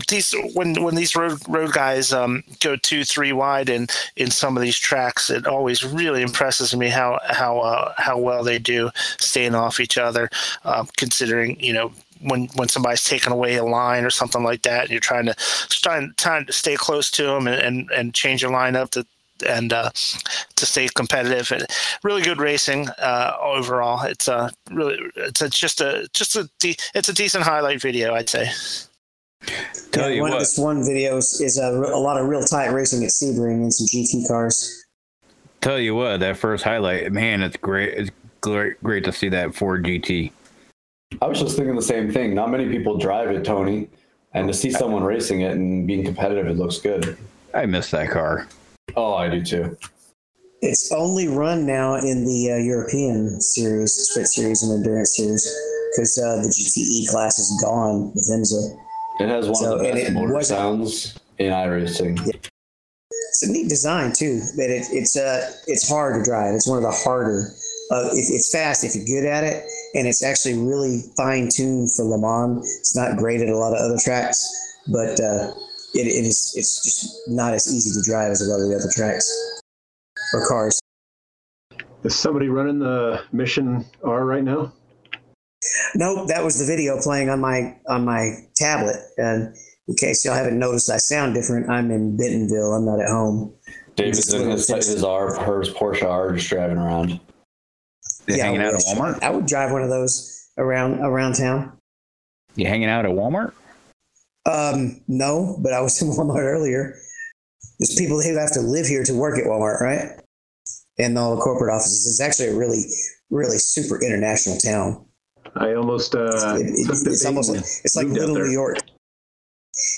these when when these road road guys um, go two three wide in in some of these tracks, it always really impresses me how how uh, how well they do staying off each other. Uh, considering you know when when somebody's taking away a line or something like that, and you're trying to trying trying to stay close to them and and, and change your lineup to and uh, to stay competitive and really good racing uh, overall. It's a really it's a, just a just a de- it's a decent highlight video, I'd say. Tell Yeah, you one, what. This one video is, is a, a lot of real tight racing at Sebring and some GT cars. Tell you what, that first highlight, man, it's great. It's great, great to see that Ford GT. I was just thinking the same thing. Not many people drive it, Tony, and to see someone racing it and being competitive, it looks good. I miss that car. Oh, I do too. It's only run now in the uh, European series, sprint series, and endurance series because uh, the GTE class is gone with IMSA. It has one So, of the best it motor sounds in iRacing. it's a neat design too. But it, it's uh it's hard to drive. It's one of the harder. Uh, it, it's fast if you're good at it, and it's actually really fine tuned for Le Mans. It's not great at a lot of other tracks, but uh, it, it is it's just not as easy to drive as a lot of the other tracks or cars. Is somebody running the Mission R right now? Nope, that was the video playing on my on my tablet. And in case y'all haven't noticed, I sound different. I'm in Bentonville. I'm not at home. David's in his, his R, hers Porsche R, just driving around. You hanging I out at. Walmart? I would drive one of those around around town. You hanging out at Walmart? Um, no, but I was in Walmart earlier. There's people who have to live here to work at Walmart, right? And all the corporate offices. It's actually a really, really super international town. I almost uh, It- it- it's almost like, it's like little. New York.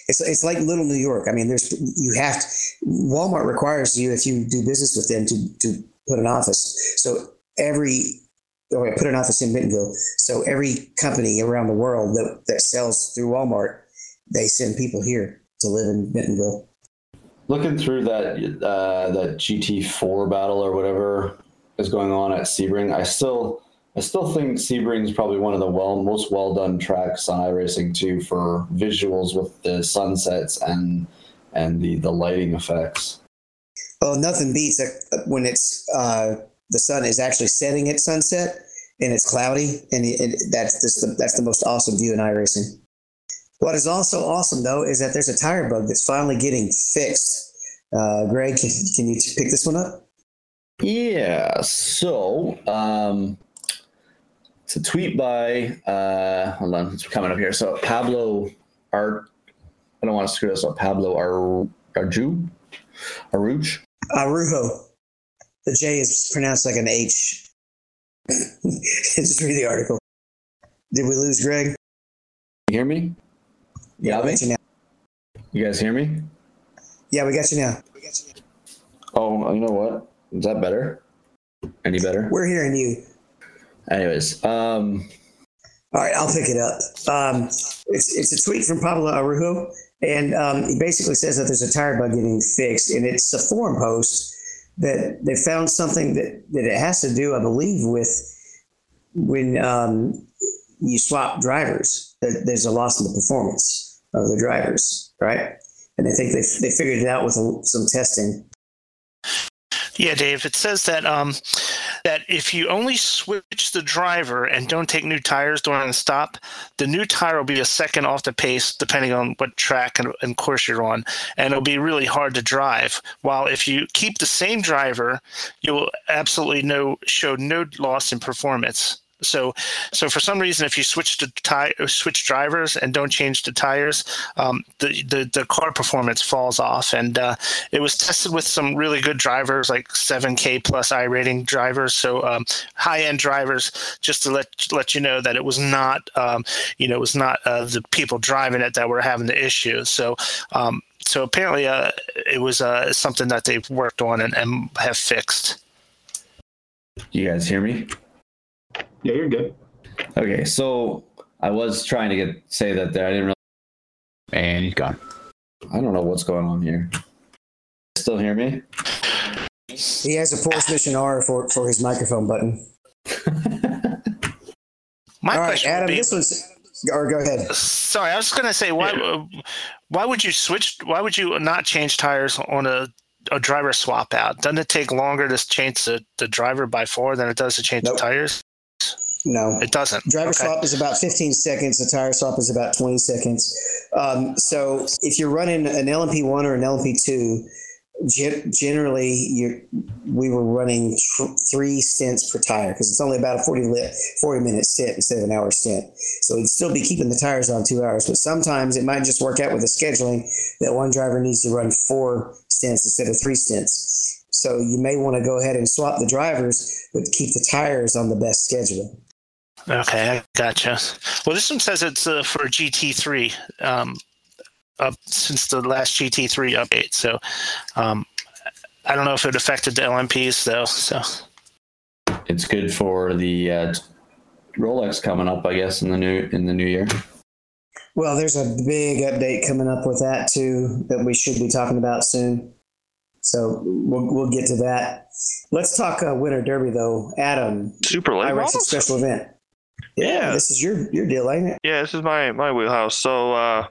It's it's like little New York. I mean, there's you have to, Walmart requires you if you do business with them to to put an office. So every or put an office in Bentonville. So every company around the world that that sells through Walmart, they send people here to live in Bentonville. Looking through that uh, that GT4 battle or whatever is going on at Sebring, I still I still think Sebring is probably one of the well most well done tracks on iRacing too for visuals with the sunsets and and the the lighting effects. Well, nothing beats it when it's uh, the sun is actually setting at sunset and it's cloudy, and it, that's just the, that's the most awesome view in iRacing. What is also awesome though is that there's a tire bug that's finally getting fixed. Uh, Greg, can, can you pick this one up? Yeah. So, um, it's a tweet by, uh, hold on, it's coming up here. So, Pablo Art, I don't want to screw this up. Pablo Ar- Arju, Aruch. Arujo. The J is pronounced like an H. Just read the article. Did we lose Greg? You hear me? Yeah, got we me? got you now. You guys hear me? Yeah, we got you now. Oh, you know what? Is that better? Any better? We're hearing you. Anyways, um, All right, I'll pick it up. Um, it's it's a tweet from Pablo Arujo, and um, he basically says that there's a tire bug getting fixed, and it's a forum post that they found something that that it has to do, I believe, with when um, you swap drivers. There's a loss in the performance of the drivers, right? And they think they they figured it out with some testing. Yeah, Dave. It says that um, that if you only switch the driver and don't take new tires during the stop, the new tire will be a second off the pace, depending on what track and, and course you're on, and it'll be really hard to drive. While if you keep the same driver, you will absolutely no show no loss in performance. So, so for some reason, if you switch to switch drivers and don't change the tires, um, the, the the car performance falls off. And uh, it was tested with some really good drivers, like 7K plus iRating drivers. So um, high end drivers. Just to let let you know that it was not, um, you know, it was not uh, the people driving it that were having the issue. So. Um, so apparently, uh, it was uh, something that they've worked on and, and have fixed. you guys hear me? Yeah, you're good. Okay, so I was trying to get say that there. I didn't really. And he's gone. I don't know what's going on here. Still hear me? He has a Porsche Mission R for for his microphone button. My All right, question would Adam, be, this one's. Or go ahead. Sorry, I was going to say why uh, why would you switch? Why would you not change tires on a, a driver swap out? Doesn't it take longer to change the, the driver by four than it does to change Nope. the tires? No, It doesn't. Driver Okay. swap is about 15 seconds. A tire swap is about 20 seconds. Um, so if you're running an LMP1 or an LMP2, gen- generally we were running tr- three stints per tire because it's only about a 40, li- 40 minute stint instead of an hour stint. So you'd still be keeping the tires on two hours, but sometimes it might just work out with the scheduling that one driver needs to run four stints instead of three stints. So you may want to go ahead and swap the drivers, but keep the tires on the best schedule. Okay, I gotcha. Well, this one says it's uh, for GT3 um, up since the last GT3 update. So um, I don't know if it affected the LMPs though. So It's good for the uh, Rolex coming up, I guess, in the new in the new year. Well, there's a big update coming up with that too that we should be talking about soon. So we'll we'll get to that. Let's talk uh, Winter Derby though. Adam, Super late iRacing models? special event. Yeah, this is your your deal, ain't it? Yeah, this is my my wheelhouse. So, uh,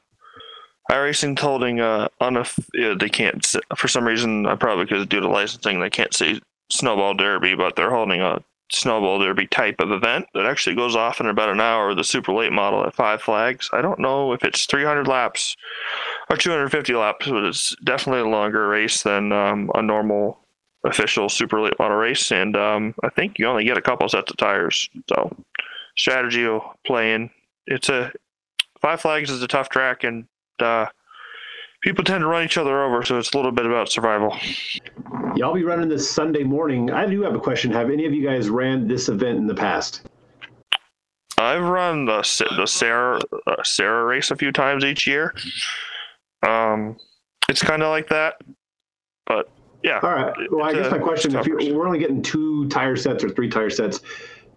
iRacing holding uh, on a yeah, they can't for some reason. I probably because due to licensing they can't say snowball derby, but they're holding a snowball derby type of event that actually goes off in about an hour. The super late model at Five Flags. I don't know if it's 300 laps or 250 laps, but it's definitely a longer race than um, a normal official super late model race. And um, I think you only get a couple sets of tires. So strategy will play in. It's a Five Flags is a tough track, and uh, people tend to run each other over, so it's a little bit about survival. Y'all be running this Sunday morning. I do have a question. Have any of you guys ran this event in the past? I've run the the Sarah uh, Sarah race a few times each year. Um, it's kind of like that, but yeah, All right. Well, I guess a- my question: If you, we're only getting two tire sets or three tire sets,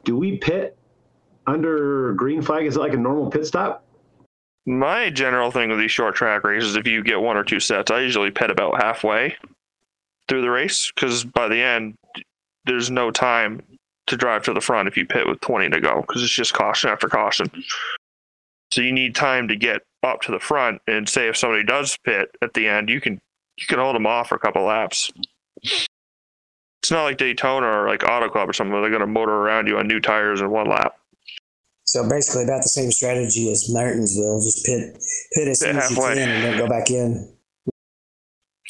do we pit under green flag? Is it like a normal pit stop? My general thing with these short track races, if you get one or two sets, I usually pit about halfway through the race because by the end, there's no time to drive to the front if you pit with 20 to go because it's just caution after caution. So you need time to get up to the front and say if somebody does pit at the end, you can you can hold them off for a couple laps. It's not like Daytona or like Auto Club or something where they're going to motor around you on new tires in one lap. So basically, about the same strategy as Martinsville. Just pit pit as soon as you can, and then go back in.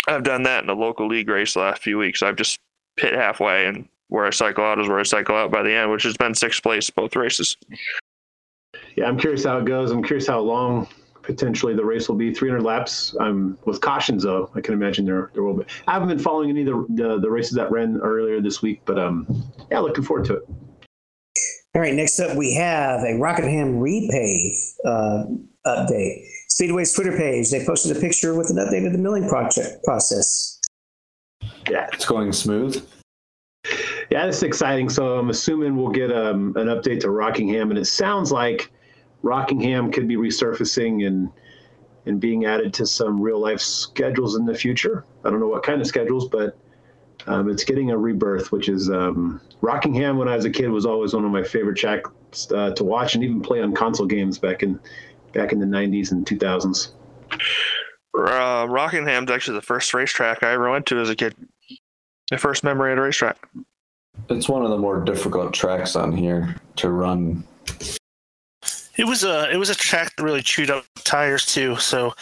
I've done that in the local league race the last few weeks. I've just pit halfway, and where I cycle out is where I cycle out by the end, which has been sixth place both races. Yeah, I'm curious how it goes. I'm curious how long potentially the race will be. 300 laps. I'm with cautions though. I can imagine there there will be. I haven't been following any of the the, the races that ran earlier this week, but um, yeah, looking forward to it. All right, next up we have a Rockingham repave uh, update. Speedway's Twitter page, they posted a picture with an update of the milling project process. Yeah, It's going smooth. Yeah, this is exciting. So I'm assuming we'll get um, an update to Rockingham, and it sounds like Rockingham could be resurfacing and and being added to some real life schedules in the future. I don't know what kind of schedules, but um, it's getting a rebirth, which is um, Rockingham. When I was a kid, was always one of my favorite tracks uh, to watch and even play on console games back in back in the 90s and 2000s. Uh, Rockingham's actually the first racetrack I ever went to as a kid. My first memory at a racetrack. It's one of the more difficult tracks on here to run. It was a it was a track that really chewed up tires too. So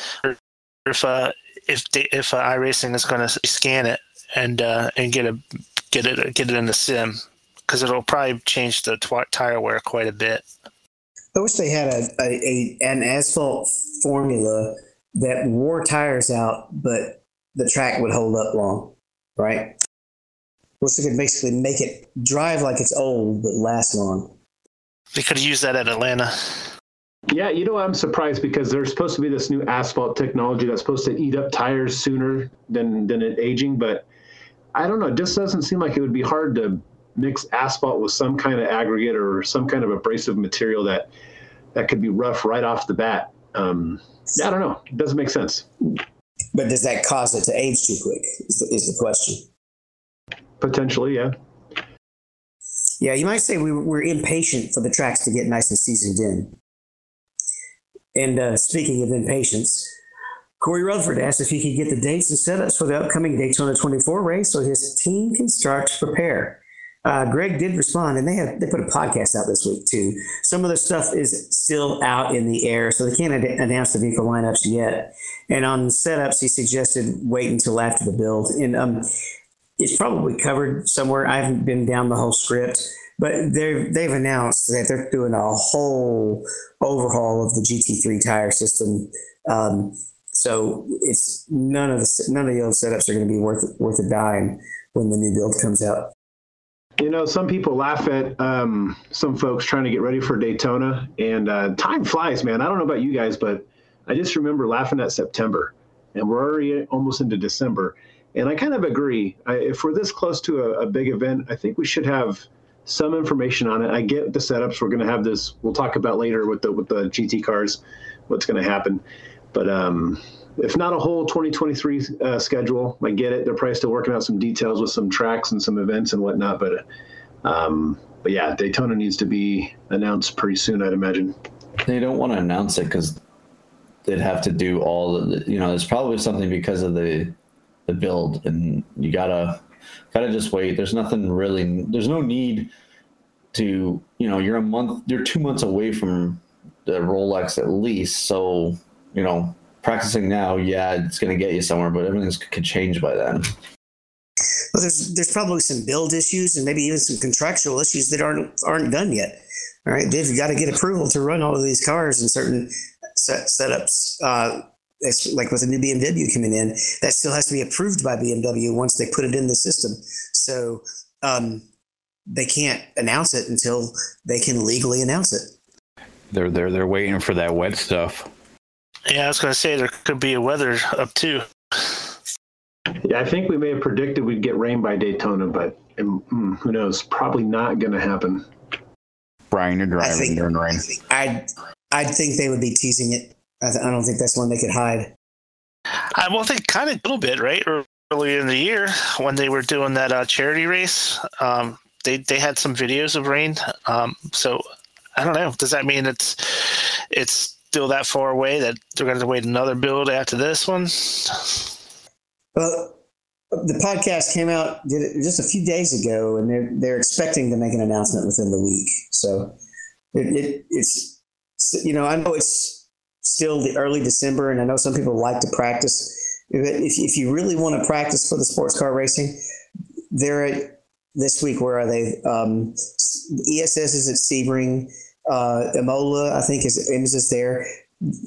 if uh if they, if uh, iRacing is going to scan it and uh, and get a get it get it in the sim because it'll probably change the tw- tire wear quite a bit. I wish they had a, a, a an asphalt formula that wore tires out, but the track would hold up long, right? Wish they could basically make it drive like it's old but last long. They could have used that at Atlanta. Yeah, you know, I'm surprised because there's supposed to be this new asphalt technology that's supposed to eat up tires sooner than than it aging, but I don't know. It just doesn't seem like it would be hard to mix asphalt with some kind of aggregate or some kind of abrasive material that that could be rough right off the bat. Um, I don't know. It doesn't make sense. But does that cause it to age too quick? Is the, is the question. Potentially, yeah. Yeah, you might say we, we're impatient for the tracks to get nice and seasoned in. And uh, speaking of impatience, Corey Rutherford asked if he could get the dates and setups for the upcoming Daytona 24 race so his team can start to prepare. Uh, Greg did respond, and they have they put a podcast out this week too. Some of the stuff is still out in the air, so they can't ad- announce the vehicle lineups yet. And on setups, he suggested wait until after the build. And um, it's probably covered somewhere. I haven't been down the whole script, but they've they've announced that they're doing a whole overhaul of the GT3 tire system. Um, so it's none of the none of the old setups are going to be worth worth a dime when the new build comes out. You know, some people laugh at um, some folks trying to get ready for Daytona, and uh, time flies, man. I don't know about you guys, but I just remember laughing at September, and we're already almost into December. And I kind of agree. I, if we're this close to a, a big event, I think we should have some information on it. I get the setups. We're going to have this. We'll talk about later with the with the GT cars, what's going to happen. But um, if not a whole 2023 uh, schedule, I get it. They're probably still working out some details with some tracks and some events and whatnot. But, um, but yeah, Daytona needs to be announced pretty soon, I'd imagine. They don't want to announce it because they'd have to do all the, you know, there's probably something because of the the build, and you gotta gotta just wait. There's nothing really. There's no need to, you know, you're a month, you're two months away from the Rolex at least. So, you know, practicing now, yeah, it's going to get you somewhere, but everything's could change by then. Well, there's there's probably some build issues and maybe even some contractual issues that aren't aren't done yet. All right, Dave, you got to get approval to run all of these cars in certain set, setups. Uh, it's like with a new BMW coming in, that still has to be approved by BMW once they put it in the system. So um, they can't announce it until they can legally announce it. They're they're they're waiting for that wet stuff. Yeah, I was going to say there could be a weather up too. Yeah, I think we may have predicted we'd get rain by Daytona, but um, mm, who knows? Probably not going to happen. Brian, you're I driving think during rain. I I think they would be teasing it. I, th- I don't think that's one they could hide. I well, think kind of a little bit right earlier in the year when they were doing that uh, charity race. Um, they they had some videos of rain. Um, so I don't know. Does that mean it's it's still that far away that they're going to wait another build after this one? Well, the podcast came out did it just a few days ago, and they're they're expecting to make an announcement within the week. So it, it it's you know I know it's still the early December, and I know some people like to practice. If if you really want to practice for the sports car racing, they're at this week. Where are they? Um, ESS is at Sebring. Uh, Imola, I think, is is there.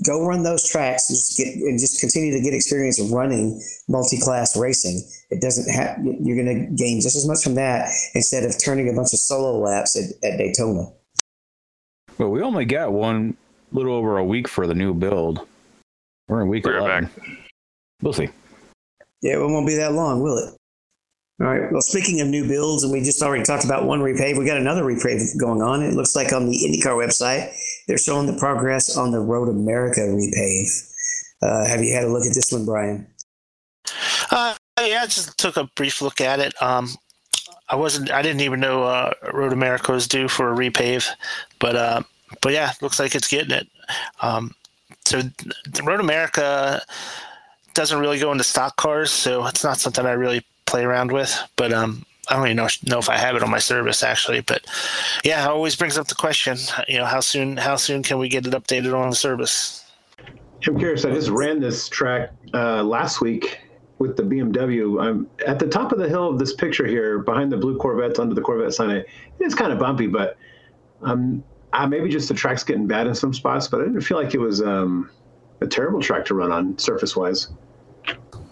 Go run those tracks and just get and just continue to get experience running multi-class racing. It doesn't have you're going to gain just as much from that instead of turning a bunch of solo laps at, at Daytona. Well, we only got one little over a week for the new build. We're in week We're 11. back. We'll see. Yeah, it won't be that long, will it? All right. Well, speaking of new builds, and we just already talked about one repave, we got another repave going on. It looks like on the IndyCar website, they're showing the progress on the Road America repave. Uh, have you had a look at this one, Brian? Uh, yeah, I just took a brief look at it. Um, I wasn't, I didn't even know uh, Road America was due for a repave, but uh, but yeah, looks like it's getting it. Um, so the Road America doesn't really go into stock cars, so it's not something I really play around with. But um, I don't even know, know if I have it on my service actually. But yeah, always brings up the question, you know, how soon how soon can we get it updated on the service? I'm curious. I just ran this track uh, last week with the BMW. I'm at the top of the hill of this picture here, behind the blue Corvettes, under the Corvette sign. It is kind of bumpy, but um, uh, maybe just the track's getting bad in some spots. But I didn't feel like it was um, a terrible track to run on surface wise.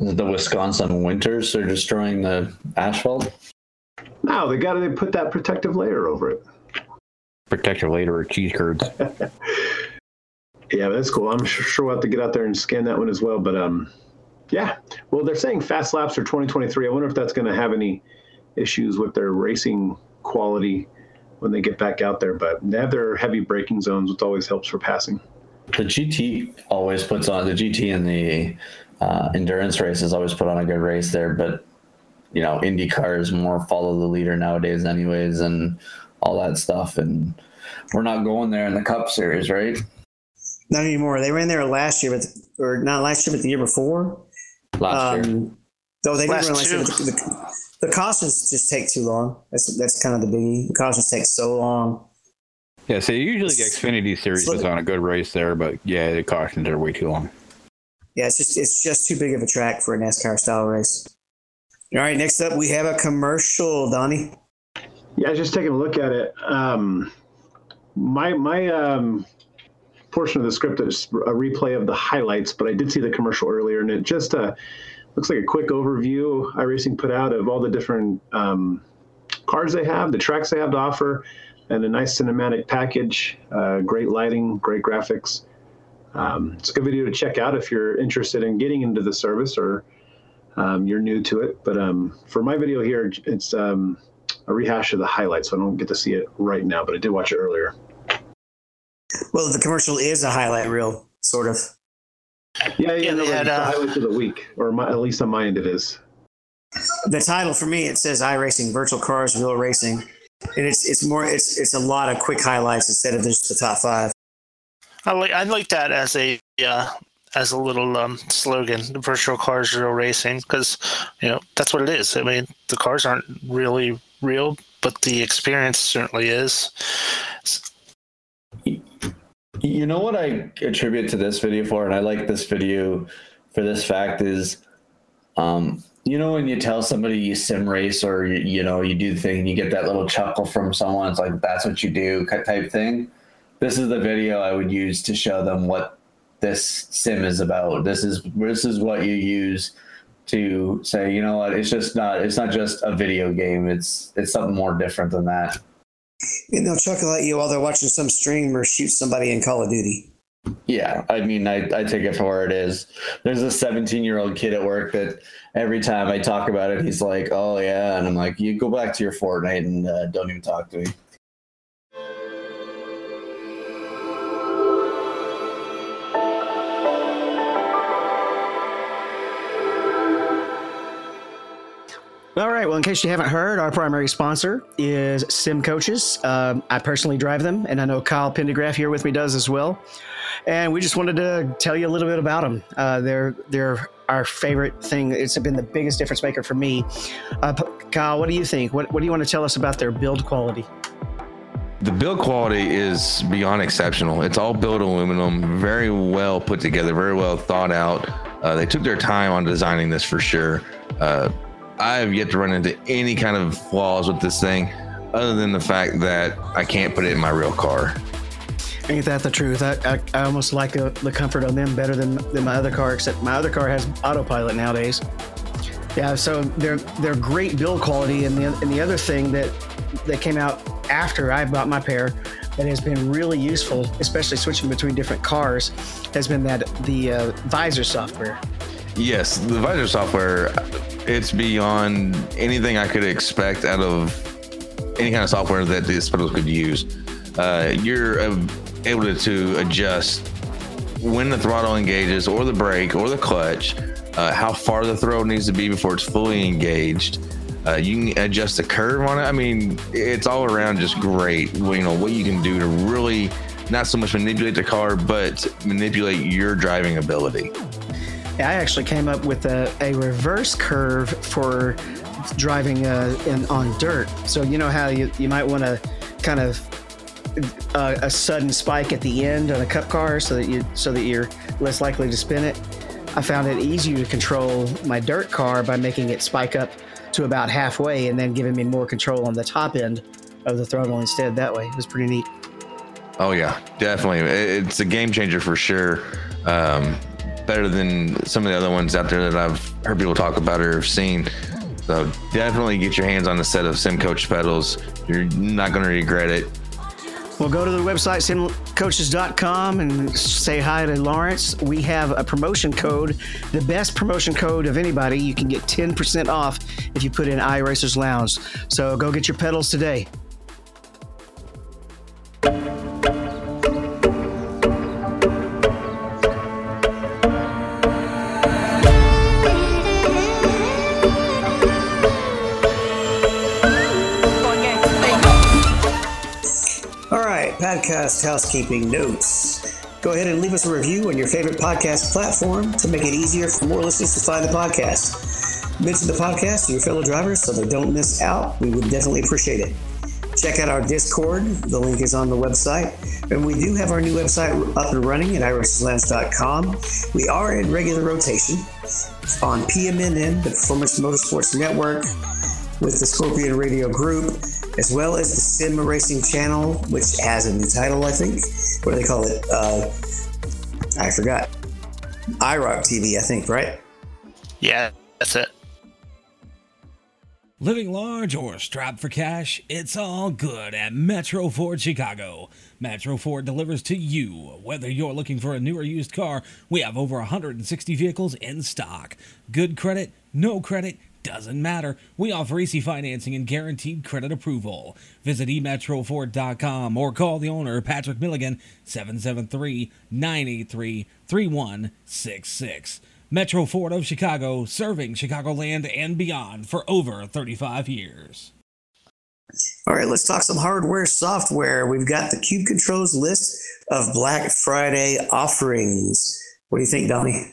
The Wisconsin winters are destroying the asphalt. No, they got to they put that protective layer over it. Protective layer or cheese curds. Yeah, that's cool. I'm sure, sure we'll have to get out there and scan that one as well. But um, yeah. Well, they're saying fast laps for 2023. I wonder if that's going to have any issues with their racing quality when they get back out there. But they have their heavy braking zones, which always helps for passing. The GT always puts on the GT and the uh, endurance races always put on a good race there, but you know, Indy cars more follow the leader nowadays, anyways, and all that stuff. And we're not going there in the Cup Series, right? Not anymore. They ran there last year, but or not last year, but the year before. Last year, Um, though they did Last run last year. The, the, the cautions just take too long. That's that's kind of the biggie. The cautions take so long. Yeah, so usually the Xfinity series Slow- is on a good race there, but yeah, the cautions are way too long. Yeah, it's just it's just too big of a track for a NASCAR style race. All right, next up we have a commercial, Donnie. Yeah, just taking a look at it. Um, my my um, portion of the script is a replay of the highlights, but I did see the commercial earlier, and it just uh, looks like a quick overview iRacing put out of all the different um, cars they have, the tracks they have to offer, and a nice cinematic package. Uh, great lighting, great graphics. Um, it's a good video to check out if you're interested in getting into the service or um, you're new to it. But um, for my video here, it's um, a rehash of the highlights, so I don't get to see it right now, but I did watch it earlier. Well, the commercial is a highlight reel, sort of. Yeah, yeah, Yeah, no, had, it's the uh, highlights of the week, or my, at least on my end it is. The title for me it says iRacing Virtual Cars Real Racing, and it's it's more it's it's a lot of quick highlights instead of just the top five. I like I like that as a uh, as a little um, slogan, virtual cars real racing, because you know that's what it is. I mean, the cars aren't really real, but the experience certainly is. You know what I attribute to this video for, and I like this video for this fact is, um, you know, when you tell somebody you sim race or you, you know you do the thing, and you get that little chuckle from someone. It's like that's what you do, type thing. This is the video I would use to show them what this sim is about. This is this is what you use to say, you know what, it's just not it's not just a video game. It's it's something more different than that. And they'll chuckle at you while they're watching some stream or shoot somebody in Call of Duty. Yeah, I mean, I, I take it for what it is. There's a 17 year old kid at work that every time I talk about it, he's like, "Oh yeah," and I'm like, "You go back to your Fortnite and uh, don't even talk to me." All right. Well, in case you haven't heard, our primary sponsor is Sim Coaches. Um, I personally drive them, and I know Kyle Pendygraft here with me does as well. And we just wanted to tell you a little bit about them. Uh, they're they're our favorite thing. It's been the biggest difference maker for me. Uh, Kyle, what do you think? What what do you want to tell us about their build quality? The build quality is beyond exceptional. It's all built aluminum, very well put together, very well thought out. Uh, they took their time on designing this for sure. Uh, I have yet to run into any kind of flaws with this thing, other than the fact that I can't put it in my real car. Ain't that the truth? I, I, I almost like uh, the comfort on them better than, than my other car, except my other car has autopilot nowadays. Yeah, so they're they're great build quality, and the and the other thing that that came out after I bought my pair that has been really useful, especially switching between different cars, has been that the uh, visor software. Yes, the visor software, it's beyond anything I could expect out of any kind of software that the pedals could use. Uh, you're uh, able to, adjust when the throttle engages, or the brake, or the clutch, uh, how far the throttle needs to be before it's fully engaged. Uh, you can adjust the curve on it. I mean, it's all around just great. You know what you can do to really not so much manipulate the car, but manipulate your driving ability. I actually came up with a, a reverse curve for driving uh, in, on dirt. So you know how you, you might want to kind of uh, a sudden spike at the end on a cup car so that you so that you're less likely to spin it. I found it easier to control my dirt car by making it spike up to about halfway and then giving me more control on the top end of the throttle instead. That way, it was pretty neat. Oh yeah, definitely. It's a game changer for sure. Um, better than some of the other ones out there that I've heard people talk about or seen. So definitely get your hands on a set of Sim Coach pedals. You're not going to regret it. Well, go to the website simcoaches.com and say hi to Lawrence. We have a promotion code, the best promotion code of anybody. You can get 10% off if you put in iRacers Lounge. So go get your pedals today. Podcast housekeeping notes. Go ahead and leave us a review on your favorite podcast platform to make it easier for more listeners to find the podcast. Mention the podcast to your fellow drivers so they don't miss out. We would definitely appreciate it. Check out our Discord. The link is on the website. And we do have our new website up and running at iracerslounge.com. We are in regular rotation on PMNN, the Performance Motorsports Network, with the Scorpion Radio Group, as well as the Sim Racing Channel, which has a new title, I think. What do they call it? Uh, I forgot. iRock TV, I think, right? Yeah, that's it. Living large or strapped for cash, it's all good at Metro Ford Chicago. Metro Ford delivers to you. Whether you're looking for a new or used car, we have over 160 vehicles in stock. Good credit, no credit, Doesn't matter. We offer easy financing and guaranteed credit approval. Visit emetroford.com or call the owner, Patrick Milligan, 773 983 3166. Metro Ford of Chicago, serving Chicagoland and beyond for over 35 years. All right, let's talk some hardware software. We've got the Cube Controls list of Black Friday offerings. What do you think, Donnie?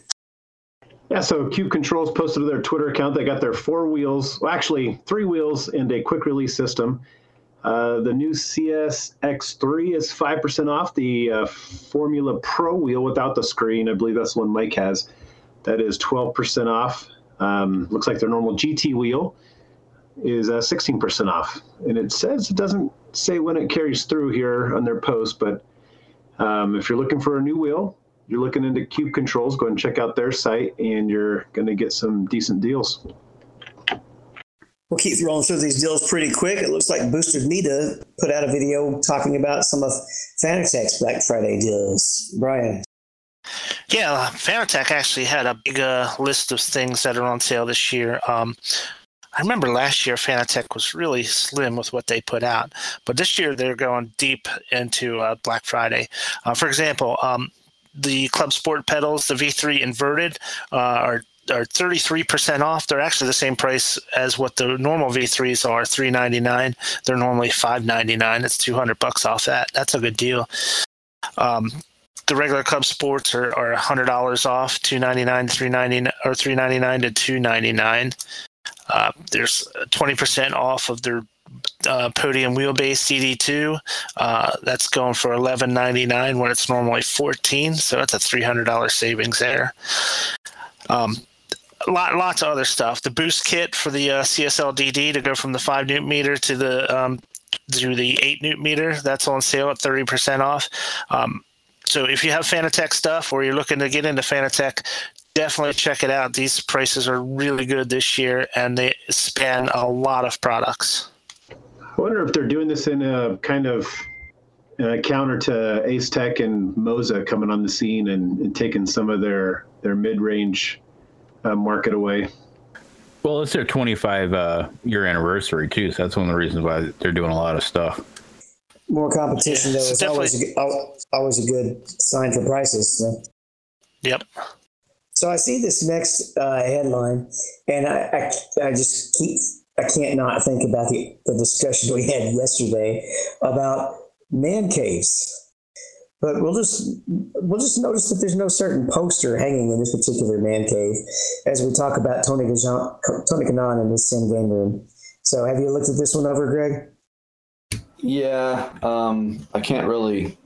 Yeah, so Cube Controls posted to their Twitter account. They got their four wheels, well, actually three wheels, and a quick release system. Uh, the new CSX3 is 5% off. The uh, Formula Pro wheel without the screen, I believe that's the one Mike has, that is 12% off. Um, looks like their normal GT wheel is uh, 16% off. And it says it doesn't say when it carries through here on their post, but um, if you're looking for a new wheel, you're looking into Cube Controls, go and check out their site, and you're going to get some decent deals. We'll keep rolling through these deals pretty quick. It looks like Boosted Media put out a video talking about some of Fanatec's Black Friday deals. Brian. Yeah, Fanatec actually had a big uh, list of things that are on sale this year. Um, I remember last year Fanatec was really slim with what they put out, but this year they're going deep into uh, Black Friday. Uh, for example, um, the Club Sport pedals, the V3 inverted, uh, are are 33% off. They're actually the same price as what the normal V3s are, 399. They're normally 599. It's 200 bucks off that. That's a good deal. Um, the regular Club Sports are, are $100 off, 299 399 or 399 to 299. Uh, there's 20% off of their uh, podium wheelbase CD2. Uh, that's going for 11.99 when it's normally 14. So that's a $300 savings there. Um, lot, lots of other stuff. The boost kit for the uh, CSL DD to go from the five newton meter to the um, to the eight newton meter. That's on sale at 30% off. Um, so if you have Fanatec stuff or you're looking to get into Fanatec, definitely check it out. These prices are really good this year, and they span a lot of products. I wonder if they're doing this in a kind of uh, counter to Asetek and Moza coming on the scene and, and taking some of their their mid range uh, market away. Well, it's their 25 uh, year anniversary too, so that's one of the reasons why they're doing a lot of stuff. More competition Yeah, though is always a, good- always a good sign for prices. So. Yep. So I see this next uh, headline, and I, I, I just keep I can't not think about the, the discussion we had yesterday about man caves. But we'll just we'll just notice that there's no certain poster hanging in this particular man cave as we talk about Tony Gajan, Tony Kanaan in this sim game room. So have you looked at this one over, Greg? Yeah, um, I can't really.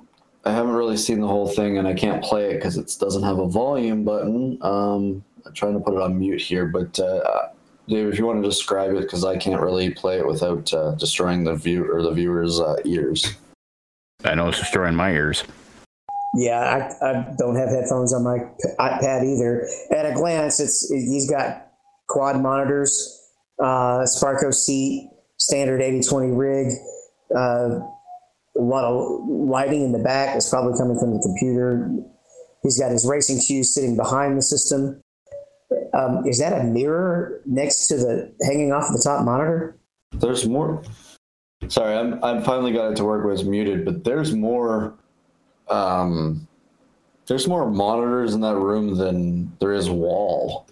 I haven't really seen the whole thing, and I can't play it because it doesn't have a volume button. Um, I'm trying to put it on mute here, but uh, Dave, if you want to describe it, because I can't really play it without uh, destroying the view or the viewer's uh, ears. I know it's destroying my ears. Yeah, I, I don't have headphones on my iPad either. At a glance, it's he's got quad monitors, uh, Sparco seat, standard 8020 rig, uh, a lot of lighting in the back that's probably coming from the computer. He's got his racing shoes sitting behind the system. Um, is that a mirror next to the hanging off the top monitor? There's more. Sorry, I'm I finally got it to work. Where it's muted, but there's more. Um, there's more monitors in that room than there is wall.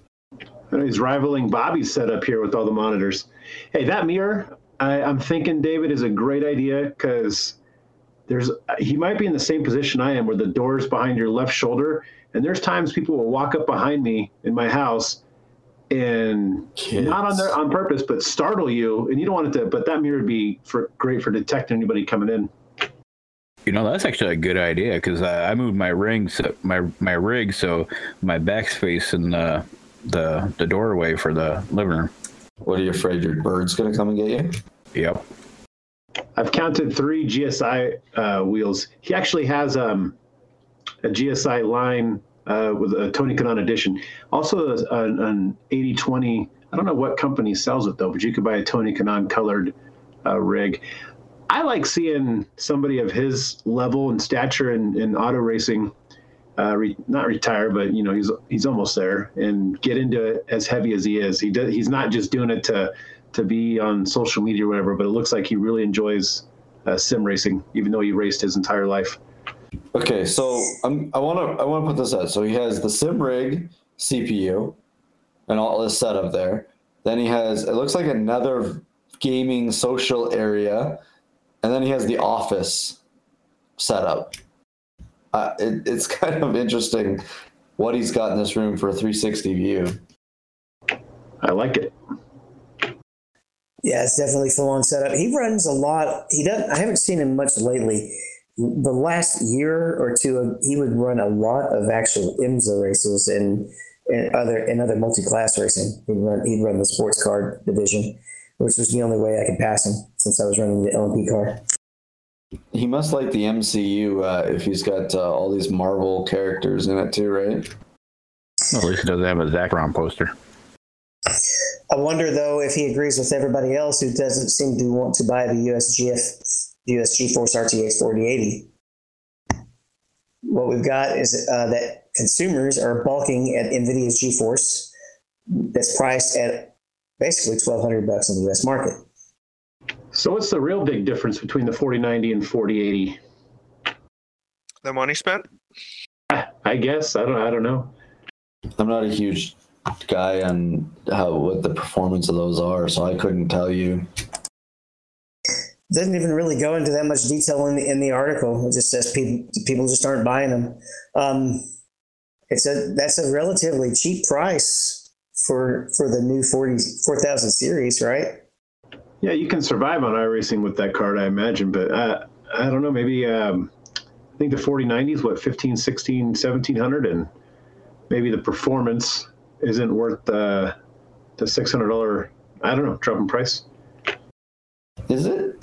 And he's rivaling Bobby's setup here with all the monitors. Hey, that mirror, I, I'm thinking David is a great idea because there's he might be in the same position I am, where the door's behind your left shoulder, and there's times people will walk up behind me in my house and Kids. not on their on purpose, but startle you, and you don't want it to. But that mirror would be for great for detecting anybody coming in. You know, that's actually a good idea because I, I moved my ring, so my my rig, so my back's facing the the the doorway for the living room. What are you afraid your bird's gonna come and get you? Yep. I've counted three GSI uh, wheels. He actually has um, a GSI line uh, with a Tony Kanaan edition. Also, a- an, an 8020. I don't know what company sells it though, but you could buy a Tony Kanaan colored uh, rig. I like seeing somebody of his level and stature in, in auto racing uh, re- not retire, but you know he's he's almost there, and get into it as heavy as he is. He. He's not just doing it to to be on social media or whatever, but it looks like he really enjoys uh, sim racing, even though he raced his entire life. Okay, so I'm, I want to I want to put this out. So he has the sim rig CPU and all this setup there. Then he has it looks like another gaming social area, and then he has the office setup. Uh, it, it's kind of interesting what he's got in this room for a 360 view. I like it. Yeah, it's definitely full on setup. He runs a lot. He doesn't. I haven't seen him much lately. The last year or two, he would run a lot of actual IMSA races and, and other and other multi class racing. He'd run he'd run the sports car division, which was the only way I could pass him since I was running the LMP car. He must like the MCU uh, if he's got uh, all these Marvel characters in it too, right? Well, at least he doesn't have a Zacron poster. I wonder though if he agrees with everybody else who doesn't seem to want to buy the USGF USG Force RTX 4080. What we've got is uh, that consumers are balking at NVIDIA's GeForce that's priced at basically 1200 bucks in the US market. So what's the real big difference between the 4090 and 4080? The money spent? I guess I don't I don't know. I'm not a huge guy on how what the performance of those are, so I couldn't tell you. Doesn't even really go into that much detail in the in the article. It just says people people just aren't buying them. Um, it's a that's a relatively cheap price for for the new 40 4000 series, right? Yeah, you can survive on iRacing with that card, I imagine, but uh, I don't know. Maybe um, I think the 4090 is what 15, 16, 1700, and maybe the performance isn't worth the the six hundred dollar. I don't know, drop in price. Is it?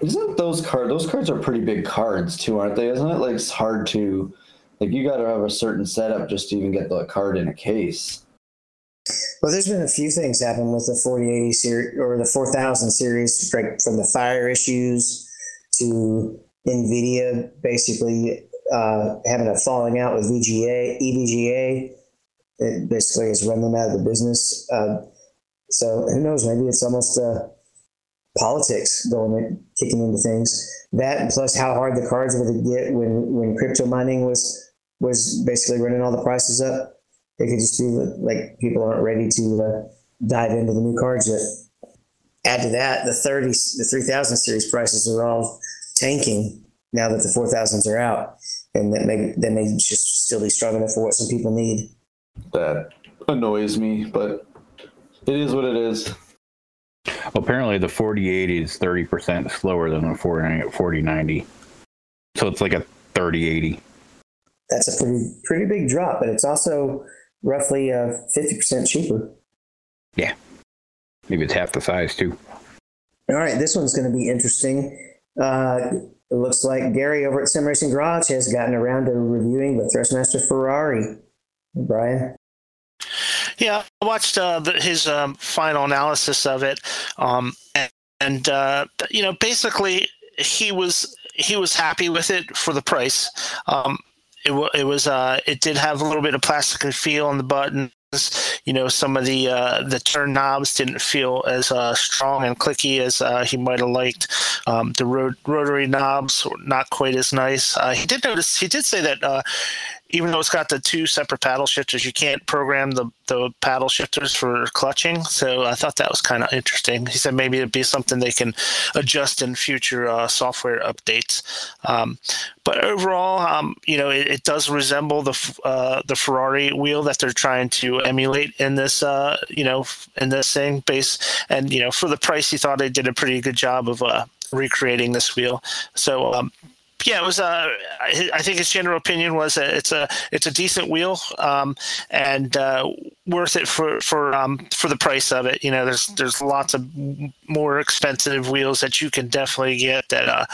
Isn't those cards? Those cards are pretty big cards too, aren't they? Isn't it like it's hard to, like you got to have a certain setup just to even get the card in a case. Well, there's been a few things happen with the 4080 series or the 4000 series, like from the fire issues to NVIDIA basically uh, having a falling out with VGA, EVGA. It basically has run them out of the business. Uh, so who knows? Maybe it's almost uh, politics going in, kicking into things. That plus how hard the cards were to get when when crypto mining was was basically running all the prices up. It could just be like people aren't ready to uh, dive into the new cards yet. Add to that the 30, the 3000 series prices are all tanking now that the 4000s are out. And that may, that may just still be strong enough for what some people need. That annoys me, but it is what it is. Apparently, the 4080 is 30% slower than the 4090. So it's like a 3080. That's a pretty pretty big drop, but it's also roughly uh, 50% cheaper. Yeah. Maybe it's half the size, too. All right, this one's going to be interesting. Uh, it looks like Gary over at Sim Racing Garage has gotten around to reviewing the Thrustmaster Ferrari. Brian? Yeah, I watched uh, his um, final analysis of it, um, and, and uh, you know, basically, he was he was happy with it for the price. Um, it, it was uh, it did have a little bit of plastic feel on the buttons. You know, some of the uh, the turn knobs didn't feel as uh, strong and clicky as uh, he might have liked. Um, the ro- rotary knobs were not quite as nice. Uh, he did notice. He did say that uh, even though it's got the two separate paddle shifters, you can't program the, the paddle shifters for clutching. So I thought that was kind of interesting. He said maybe it'd be something they can adjust in future uh, software updates. Um, but overall, um, you know, it, it, does resemble the uh, the Ferrari wheel that they're trying to emulate in this, uh, you know, in this thing base. And you know, for the price, he thought they did a pretty good job of uh, recreating this wheel. So um, yeah, it was. Uh, I think his general opinion was that it's a it's a decent wheel um, and uh, worth it for for um, for the price of it. You know, there's there's lots of more expensive wheels that you can definitely get that uh,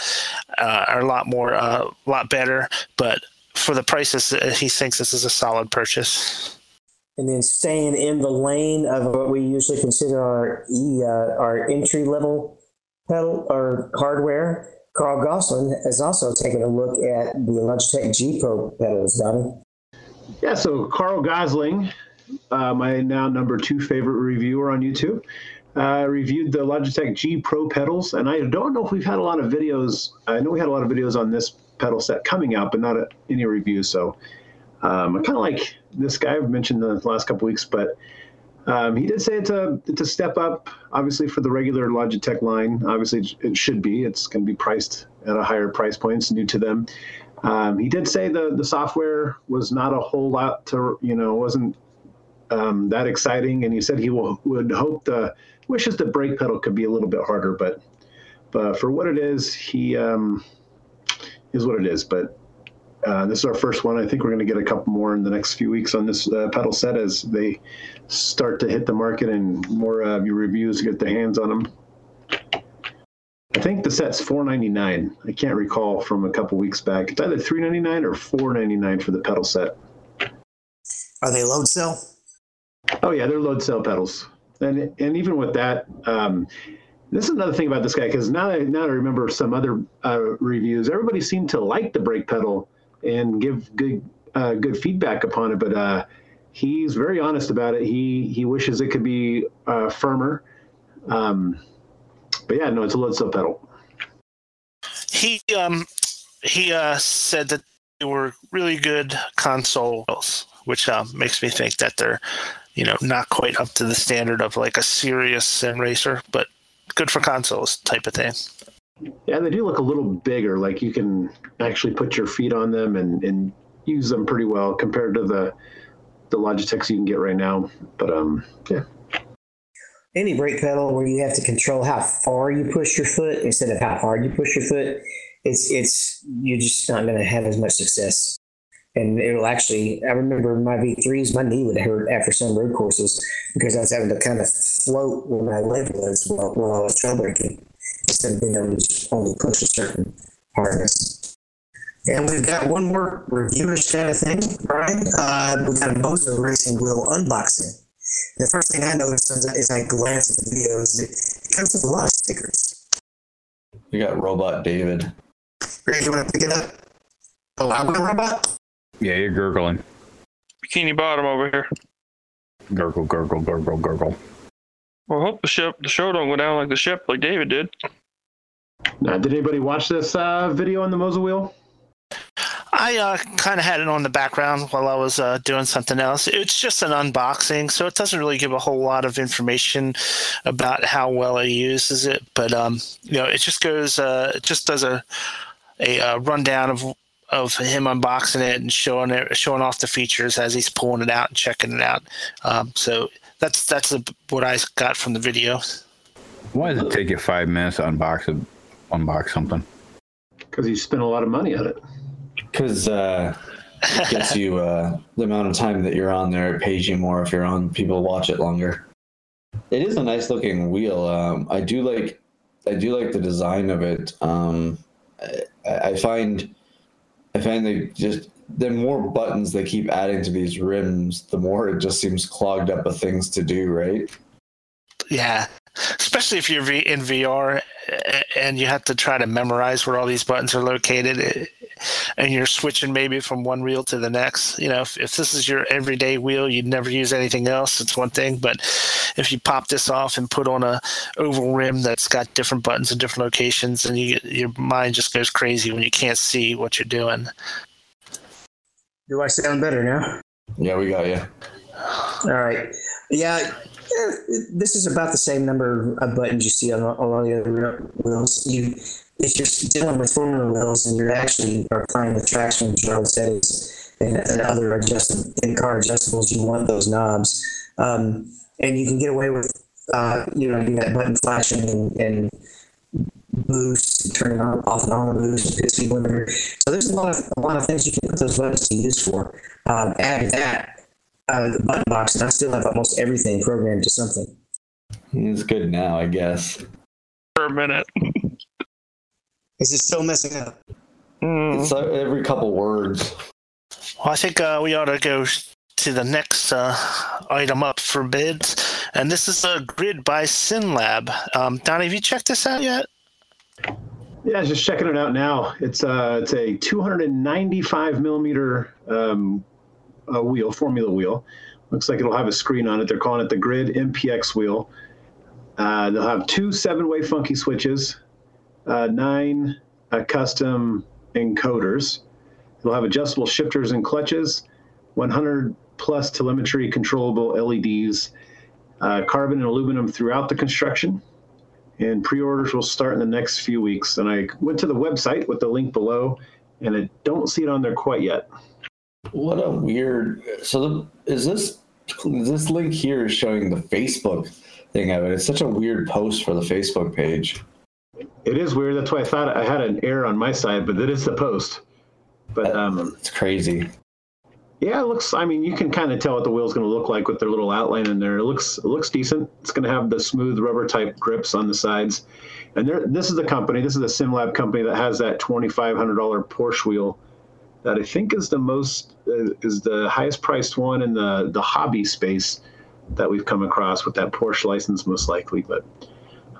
uh are a lot more a uh, lot better, but for the prices, uh, he thinks this is a solid purchase. And then staying in the lane of what we usually consider our e, our entry level pedal or hardware Karl Gosling has also taken a look at the Logitech G Pro pedals, Donnie. Yeah, so Karl Gosling, uh, my now number two favorite reviewer on YouTube, uh, reviewed the Logitech G Pro pedals, and I don't know if we've had a lot of videos. I know we had a lot of videos on this pedal set coming out, but not a, any reviews. So um, I kind of like this guy. I've mentioned the last couple weeks, but um, he did say it's a it's a step up, obviously for the regular Logitech line. Obviously, it should be. It's going to be priced at a higher price point. It's new to them. Um, he did say the the software was not a whole lot to you know wasn't um, that exciting, and he said he will, would hope the wishes the brake pedal could be a little bit harder, but but for what it is, he um, is what it is. But uh, this is our first one. I think we're going to get a couple more in the next few weeks on this uh, pedal set as they start to hit the market and more uh, reviews get their hands on them. I think the set's four ninety nine. I can't recall from a couple weeks back. It's either three ninety nine or four ninety nine for the pedal set. Are they load cell? Oh yeah, they're load cell pedals, and and even with that, um, this is another thing about this guy because now I now I remember some other uh, reviews. Everybody seemed to like the brake pedal and give good uh, good feedback upon it, but uh, he's very honest about it. He he wishes it could be uh, firmer. Um, but yeah, no, it's a load cell pedal. He um he uh, said that they were really good consoles, which uh, makes me think that they're you know not quite up to the standard of like a serious sim racer, but good for consoles type of thing. Yeah, they do look a little bigger. Like you can actually put your feet on them and, and use them pretty well compared to the the Logitechs you can get right now. But um, yeah. Any brake pedal where you have to control how far you push your foot instead of how hard you push your foot, it's it's you're just not going to have as much success. And it'll actually, I remember my V3s, my knee would hurt after some road courses because I was having to kind of float where my leg was while, while I was trail braking instead of being able to only push a certain hardness. And we've got one more reviewish kind of thing, Brian. Uh, we've got a Moza Racing Wheel unboxing. The first thing I noticed is I glance at the videos, it comes with a lot of stickers. We got Robot David. Ray, you want to pick it up? Oh, I'm a robot? Yeah, you're gurgling. Bikini Bottom over here. Gurgle, gurgle, gurgle, gurgle. Well, I hope the ship, the show don't go down like the ship, like David did. Now, did anybody watch this uh, video on the Moza wheel? I uh, kind of had it on the background while I was uh, doing something else. It's just an unboxing, so it doesn't really give a whole lot of information about how well he uses it. But um, you know, it just goes, uh, it just does a a uh, rundown of of him unboxing it and showing it, showing off the features as he's pulling it out and checking it out. Um, so that's that's a, what I got from the video. Why does it take you five minutes to unbox a, unbox something? Because you spent a lot of money on it. Because uh, it gets you uh, the amount of time that you're on there. It pays you more if you're on. People watch it longer. It is a nice looking wheel. Um, I do like. I do like the design of it. Um, I, I find. I find they just the more buttons they keep adding to these rims, the more it just seems clogged up with things to do. Right. Yeah, especially if you're in VR and you have to try to memorize where all these buttons are located eh, and you're switching maybe from one wheel to the next. You know, if, if this is your everyday wheel, you'd never use anything else. It's one thing, but if you pop this off and put on a oval rim that's got different buttons in different locations, and you your mind just goes crazy when you can't see what you're doing. Do I sound better now? Yeah, we got you. All right. Yeah, this is about the same number of buttons you see on all the other wheels. You, if you're dealing with formula wheels and you're actually applying the traction control settings and, and other adjustable in-car adjustables, you want those knobs, um, and you can get away with, uh, you know, you got button flashing and, and boost, turning on off and on the boost, pit speed limiter. So there's a lot of a lot of things you can put those buttons to use for. Um, add that uh, the button box, and I still have almost everything programmed to something. It's good now, I guess. For a minute. Is it still messing up? Mm. It's uh, every couple words. Well, I think uh, we ought to go to the next uh, item up for bids, and this is a grid by SimLab. Um, Donnie, have you checked this out yet? Yeah, just checking it out now. It's uh, it's a 295 millimeter um, uh, wheel, Formula wheel. Looks like it'll have a screen on it. They're calling it the Grid MPX wheel. Uh, they'll have two seven-way funky switches, uh, nine uh, custom encoders. They'll have adjustable shifters and clutches, 100 plus telemetry controllable LEDs, uh, carbon and aluminum throughout the construction. And pre-orders will start in the next few weeks. And I went to the website with the link below, and I don't see it on there quite yet. What a weird. So the, is this this link here is showing the Facebook thing of it? It's such a weird post for the Facebook page. It is weird. That's why I thought I had an error on my side, but it is the post. But um, It's crazy. yeah, it looks. I mean, you can kind of tell what the wheel's going to look like with their little outline in there. It looks it looks decent. It's going to have the smooth rubber type grips on the sides, and there. This is the company. This is the SimLab company that has that twenty five hundred dollar Porsche wheel, that I think is the most uh, is the highest priced one in the the hobby space that we've come across with that Porsche license, most likely. But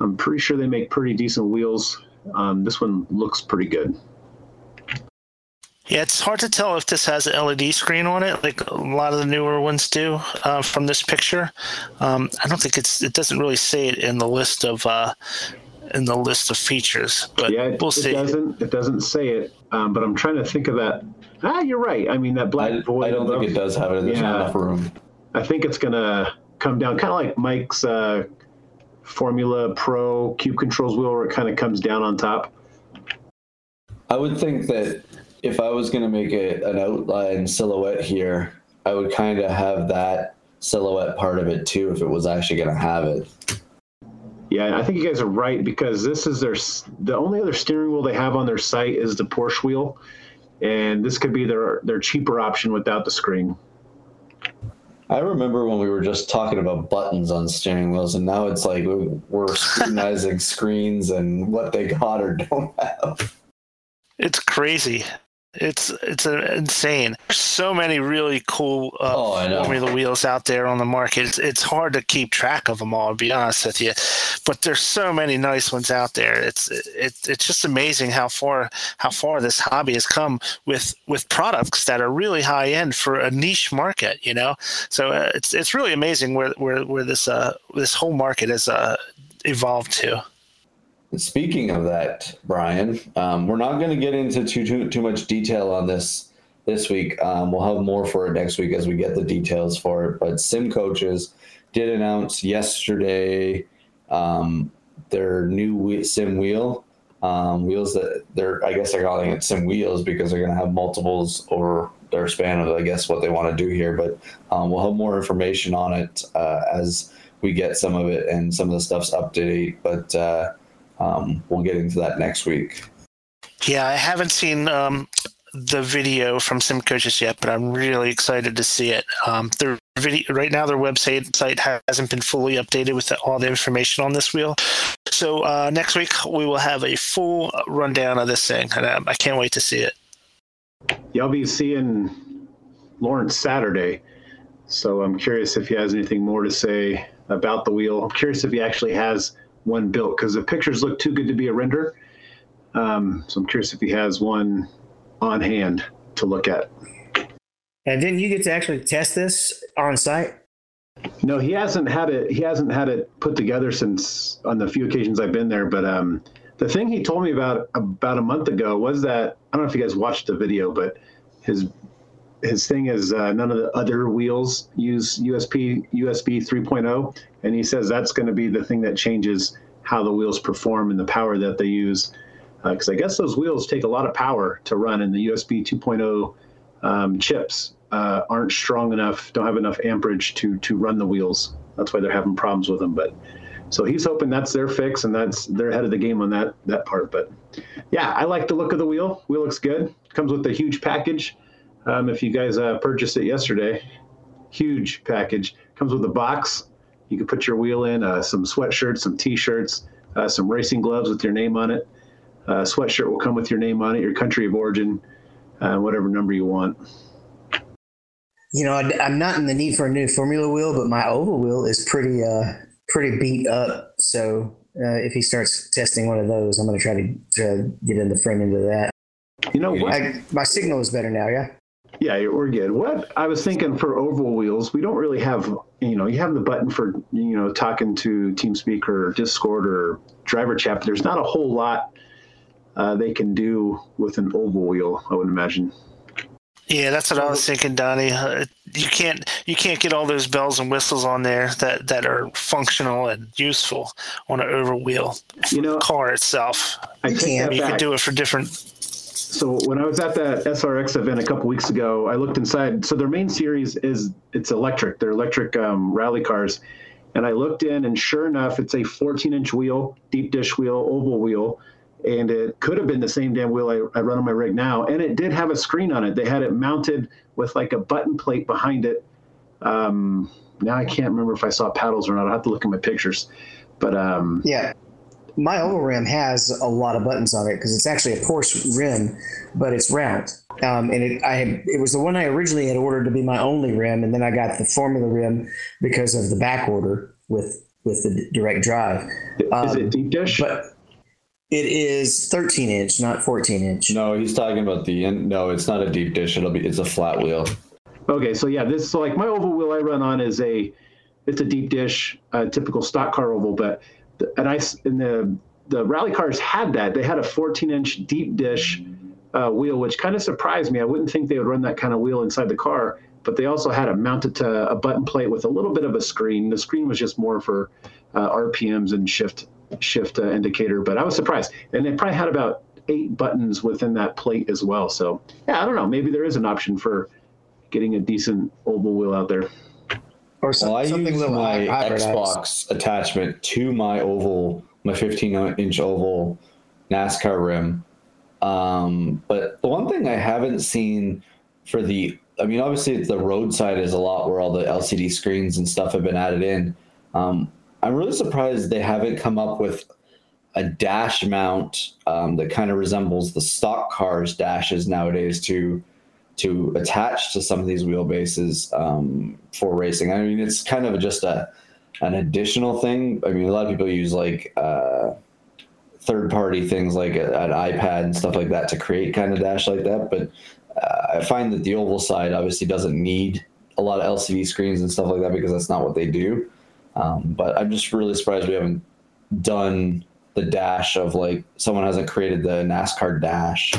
I'm pretty sure they make pretty decent wheels. Um, this one looks pretty good. Yeah, it's hard to tell if this has an LED screen on it, like a lot of the newer ones do uh, from this picture. Um, I don't think it's. It doesn't really say it in the list of uh, in the list of features, but Yeah, it, we'll see. it doesn't. It doesn't say it. Um, but I'm trying to think of that. Ah, you're right. I mean, that black I, void. I don't think it does have it. There's Yeah. enough room. I think it's gonna come down, kind of like Mike's uh, Formula Pro Cube Controls wheel, where it kind of comes down on top. I would think that if I was going to make a, an outline silhouette here, I would kind of have that silhouette part of it too if it was actually going to have it. Yeah, I think you guys are right because this is their the only other steering wheel they have on their site is the Porsche wheel, and this could be their their cheaper option without the screen. I remember when we were just talking about buttons on steering wheels, and now it's like we- we're scrutinizing screens and what they got or don't have. It's crazy. It's it's uh, insane. There's so many really cool uh, Oh, Formula wheels out there on the market. It's, it's hard to keep track of them all, to be honest with you. But there's so many nice ones out there. It's it, it's just amazing how far how far this hobby has come with with products that are really high end for a niche market. You know, so uh, it's it's really amazing where where where this uh this whole market has uh evolved to. Speaking of that, Brian, um, we're not going to get into too, too too much detail on this this week. Um, we'll have more for it next week as we get the details for it. But Sim Coaches did announce yesterday um, their new Sim wheel um, wheels that they're I guess they're calling it Sim wheels because they're going to have multiples over their span of I guess what they want to do here. But um, we'll have more information on it uh, as we get some of it and some of the stuff's up to date. But uh, um, we'll get into that next week. Yeah, I haven't seen um, the video from Sim Coaches yet, but I'm really excited to see it. Um, their video right now, their website site hasn't been fully updated with all the information on this wheel. So uh, next week we will have a full rundown of this thing, and um, I can't wait to see it. Yeah, I'll be seeing Lawrence Saturday, so I'm curious if he has anything more to say about the wheel. I'm curious if he actually has one built because the pictures look too good to be a render. Um, so I'm curious if he has one on hand to look at. And didn't you get to actually test this on site? No, he hasn't had it. He hasn't had it put together since on the few occasions I've been there. But um, the thing he told me about about a month ago was that I don't know if you guys watched the video, but his his thing is uh, none of the other wheels use USB USB 3.0, and he says that's going to be the thing that changes how the wheels perform and the power that they use. Because I guess those wheels take a lot of power to run, and the USB 2.0 um, chips uh, aren't strong enough, don't have enough amperage to to run the wheels. That's why they're having problems with them. But so he's hoping that's their fix, and that's they're ahead of the game on that that part. But yeah, I like the look of the wheel. Wheel looks good. Comes with a huge package. Um, if you guys uh, purchased it yesterday, huge package. Comes with a box. You can put your wheel in, uh, some sweatshirts, some t-shirts, uh, some racing gloves with your name on it. Uh, sweatshirt will come with your name on it, your country of origin, uh, whatever number you want. You know, I, am not in the need for a new Formula wheel, but my oval wheel is pretty, uh, pretty beat up. So uh, if he starts testing one of those, I'm going to try to, to get in the end of that. You know what? I, my signal is better now. Yeah. Yeah, we're good. What I was thinking for oval wheels, we don't really have, you know, you have the button for, you know, talking to TeamSpeak or Discord or driver chat, but there's not a whole lot uh, they can do with an oval wheel, I would imagine. Yeah, that's what I was thinking, Donnie. Uh, you can't you can't get all those bells and whistles on there that, that are functional and useful on an oval wheel. You know, car itself. I that you back. can do it for different. So when I was at that SRX event a couple weeks ago, I looked inside. So their main series is it's electric. They're electric um, rally cars, and I looked in, and sure enough, it's a 14-inch wheel, deep dish wheel, oval wheel, and it could have been the same damn wheel I, I run on my rig now, and it did have a screen on it. They had it mounted with like a button plate behind it. Um, now I can't remember if I saw paddles or not. I will have to look at my pictures, but um, Yeah. My oval rim has a lot of buttons on it because it's actually a Porsche rim, but it's round. Um, and it, I had, it was the one I originally had ordered to be my only rim, and then I got the Formula rim because of the back order with with the direct drive. is it deep dish? But it is 13 inch, not 14 inch. No, he's talking about the in, no. It's not a deep dish. It'll be it's a flat wheel. Okay, so yeah, this so like my oval wheel I run on is a it's a deep dish, uh, typical stock car oval, but the, and I and the the rally cars had that. They had a 14 inch deep dish uh, wheel, which kind of surprised me. I wouldn't think they would run that kind of wheel inside the car, but they also had it mounted to a button plate with a little bit of a screen. The screen was just more for uh, RPMs and shift shift uh, indicator, but I was surprised, and it probably had about eight buttons within that plate as well. So yeah, I don't know. Maybe there is an option for getting a decent oval wheel out there. Or Well, I something use my hybridized. Xbox attachment to my oval, my 15 inch oval NASCAR rim. Um, but the one thing I haven't seen for the, I mean, obviously the roadside is a lot where all the LCD screens and stuff have been added in. Um, I'm really surprised they haven't come up with a dash mount um, that kind of resembles the stock cars dashes nowadays to to attach to some of these wheelbases um, for racing. I mean, it's kind of just a an additional thing. I mean, a lot of people use like uh, third party things like a- an iPad and stuff like that to create kind of dash like that. But uh, I find that the oval side obviously doesn't need a lot of LCD screens and stuff like that because that's not what they do. Um, but I'm just really surprised we haven't done the dash of like someone hasn't created the NASCAR dash.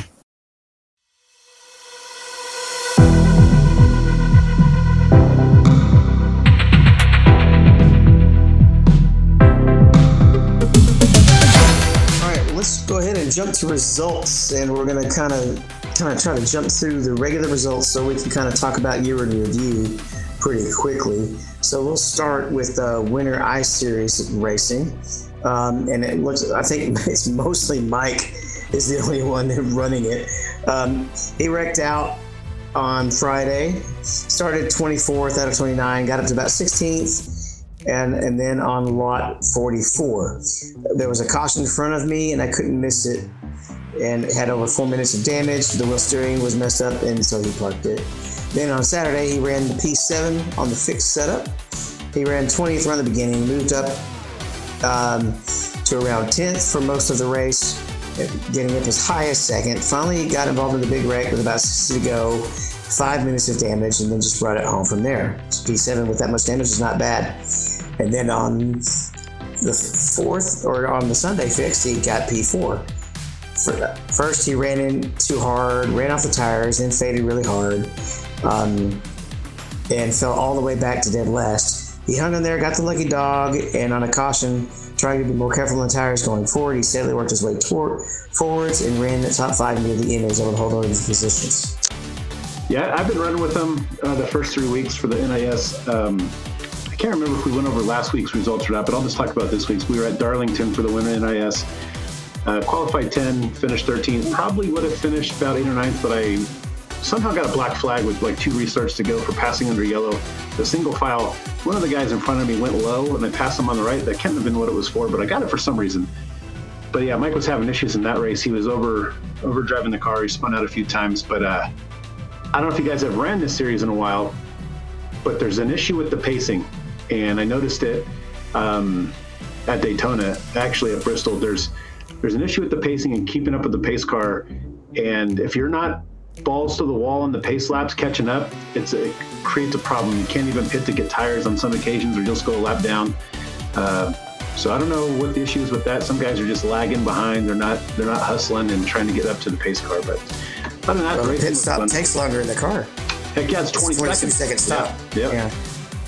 All right, let's go ahead and jump to results, and we're gonna kind of kind of try to jump through the regular results so we can kind of talk about year in review pretty quickly. So we'll start with the Winter Ice Series racing, um, and it looks. I think it's mostly Mike is the only one running it. Um, he wrecked out on Friday, started 24th out of 29, got up to about 16th and and then on lot 44 there was a caution in front of me and i couldn't miss it and had over four minutes of damage the wheel steering was messed up and so he parked it then on saturday he ran the p7 on the fixed setup. He ran 20th around the beginning moved up um, to around 10th for most of the race getting up as high as second. Finally got involved in the big wreck with about 60 to go five minutes of damage and then just brought it home from there. P7 with that much damage is not bad. And then on the fourth or on the Sunday fix, he got P4. First, he ran in too hard, ran off the tires, then faded really hard, um, and fell all the way back to dead last. He hung in there, got the lucky dog, and on a caution, trying to be more careful on the tires going forward, he steadily worked his way toward forwards and ran the top five near the end. Was able to hold on to positions. Yeah, I've been running with them uh, the first three weeks for the NIS. Um, I can't remember if we went over last week's results or not, but I'll just talk about this week's. We were at Darlington for the winter NIS. Uh, qualified 10, finished 13th. Probably would have finished about 8th or 9th, but I somehow got a black flag with like two restarts to go for passing under yellow. The single file, one of the guys in front of me went low and I passed him on the right. That can't have been what it was for, but I got it for some reason. But yeah, Mike was having issues in that race. He was over over driving the car. He spun out a few times, but uh, I don't know if you guys have ran this series in a while, but there's an issue with the pacing, and I noticed it um, at Daytona, actually at Bristol. There's there's an issue with the pacing and keeping up with the pace car, and if you're not balls to the wall and the pace laps catching up, it's it creates a problem. You can't even pit to get tires on some occasions, or just go a lap down. Uh, so I don't know what the issue is with that. Some guys are just lagging behind. They're not they're not hustling and trying to get up to the pace car. But other than that, Well, the pit stop takes longer in the car. Heck yeah, it's 20 22 seconds. second stop. Yeah. Yep. Yeah.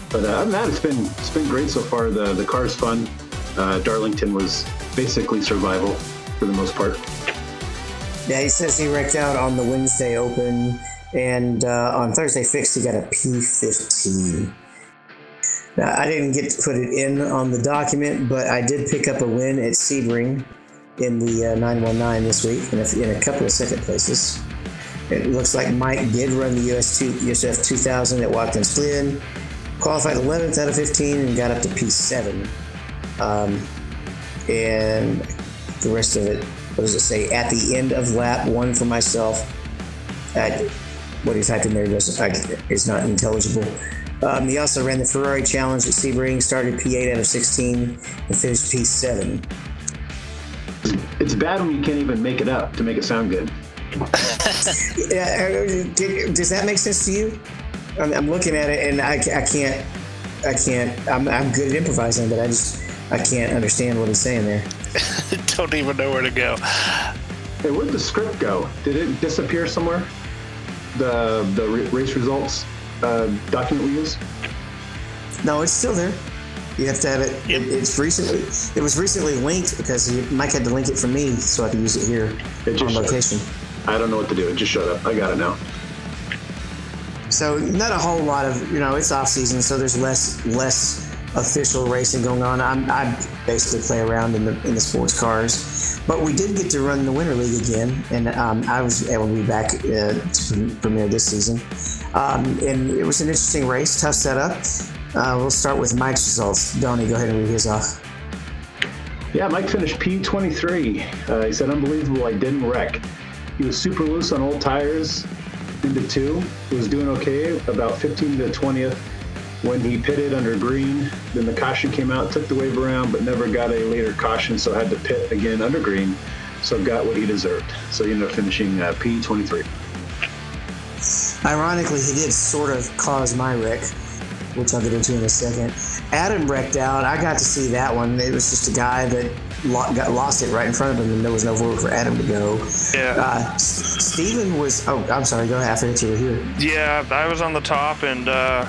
But uh, other than that, it's been it's been great so far. The the car's fun. Uh, Darlington was basically survival for the most part. Yeah, he says he wrecked out on the Wednesday Open, and uh, on Thursday fixed he got a P15. Now, I didn't get to put it in on the document, but I did pick up a win at Sebring in the uh, 919 this week in a, in a couple of second places. It looks like Mike did run the US2, USF 2000 at Watkins Glen, qualified 11th out of 15, and got up to P7. Um, and the rest of it, what does it say? At the end of lap one for myself. I, what he typed in there does I, is not intelligible. Um, he also ran the Ferrari Challenge at Sebring, started P8 out of 16, and finished P7. It's bad when you can't even make it up to make it sound good. Yeah, did- does that make sense to you? I'm, I'm looking at it and I, I can't, I can't. I'm, I'm good at improvising, but I just I can't understand what he's saying there. Don't even know where to go. Hey, where'd the script go? Did it disappear somewhere? The the race results uh, document we use. No, it's still there. You have to have it. it it's recently. It was recently linked because Mike had to link it for me so I could use it here It just on location. I don't know what to do. It just showed up. I got it now. So not a whole lot of you know it's off season, so there's less less official racing going on. I'm, I basically play around in the in the sports cars, but we did get to run the Winter League again, and um, I was able to be back uh, to premiere this season. Um, and it was an interesting race, tough setup. Uh, we'll start with Mike's results. Donnie, go ahead and read his off. Yeah, Mike finished P23. Uh, he said, unbelievable, I didn't wreck. He was super loose on old tires into two. He was doing okay, about 15 to 20th when he pitted under green. Then the caution came out, took the wave around, but never got a later caution, so had to pit again under green. So got what he deserved. So he ended up finishing uh, P23. Ironically, he did sort of cause my wreck, which I'll get into in a second. Adam wrecked out. I got to see that one. It was just a guy that lo- got lost it right in front of him, and there was no room for Adam to go. Yeah. Uh, S- Steven was. Oh, I'm sorry. Go ahead. I forget you were here. Yeah, I was on the top, and uh,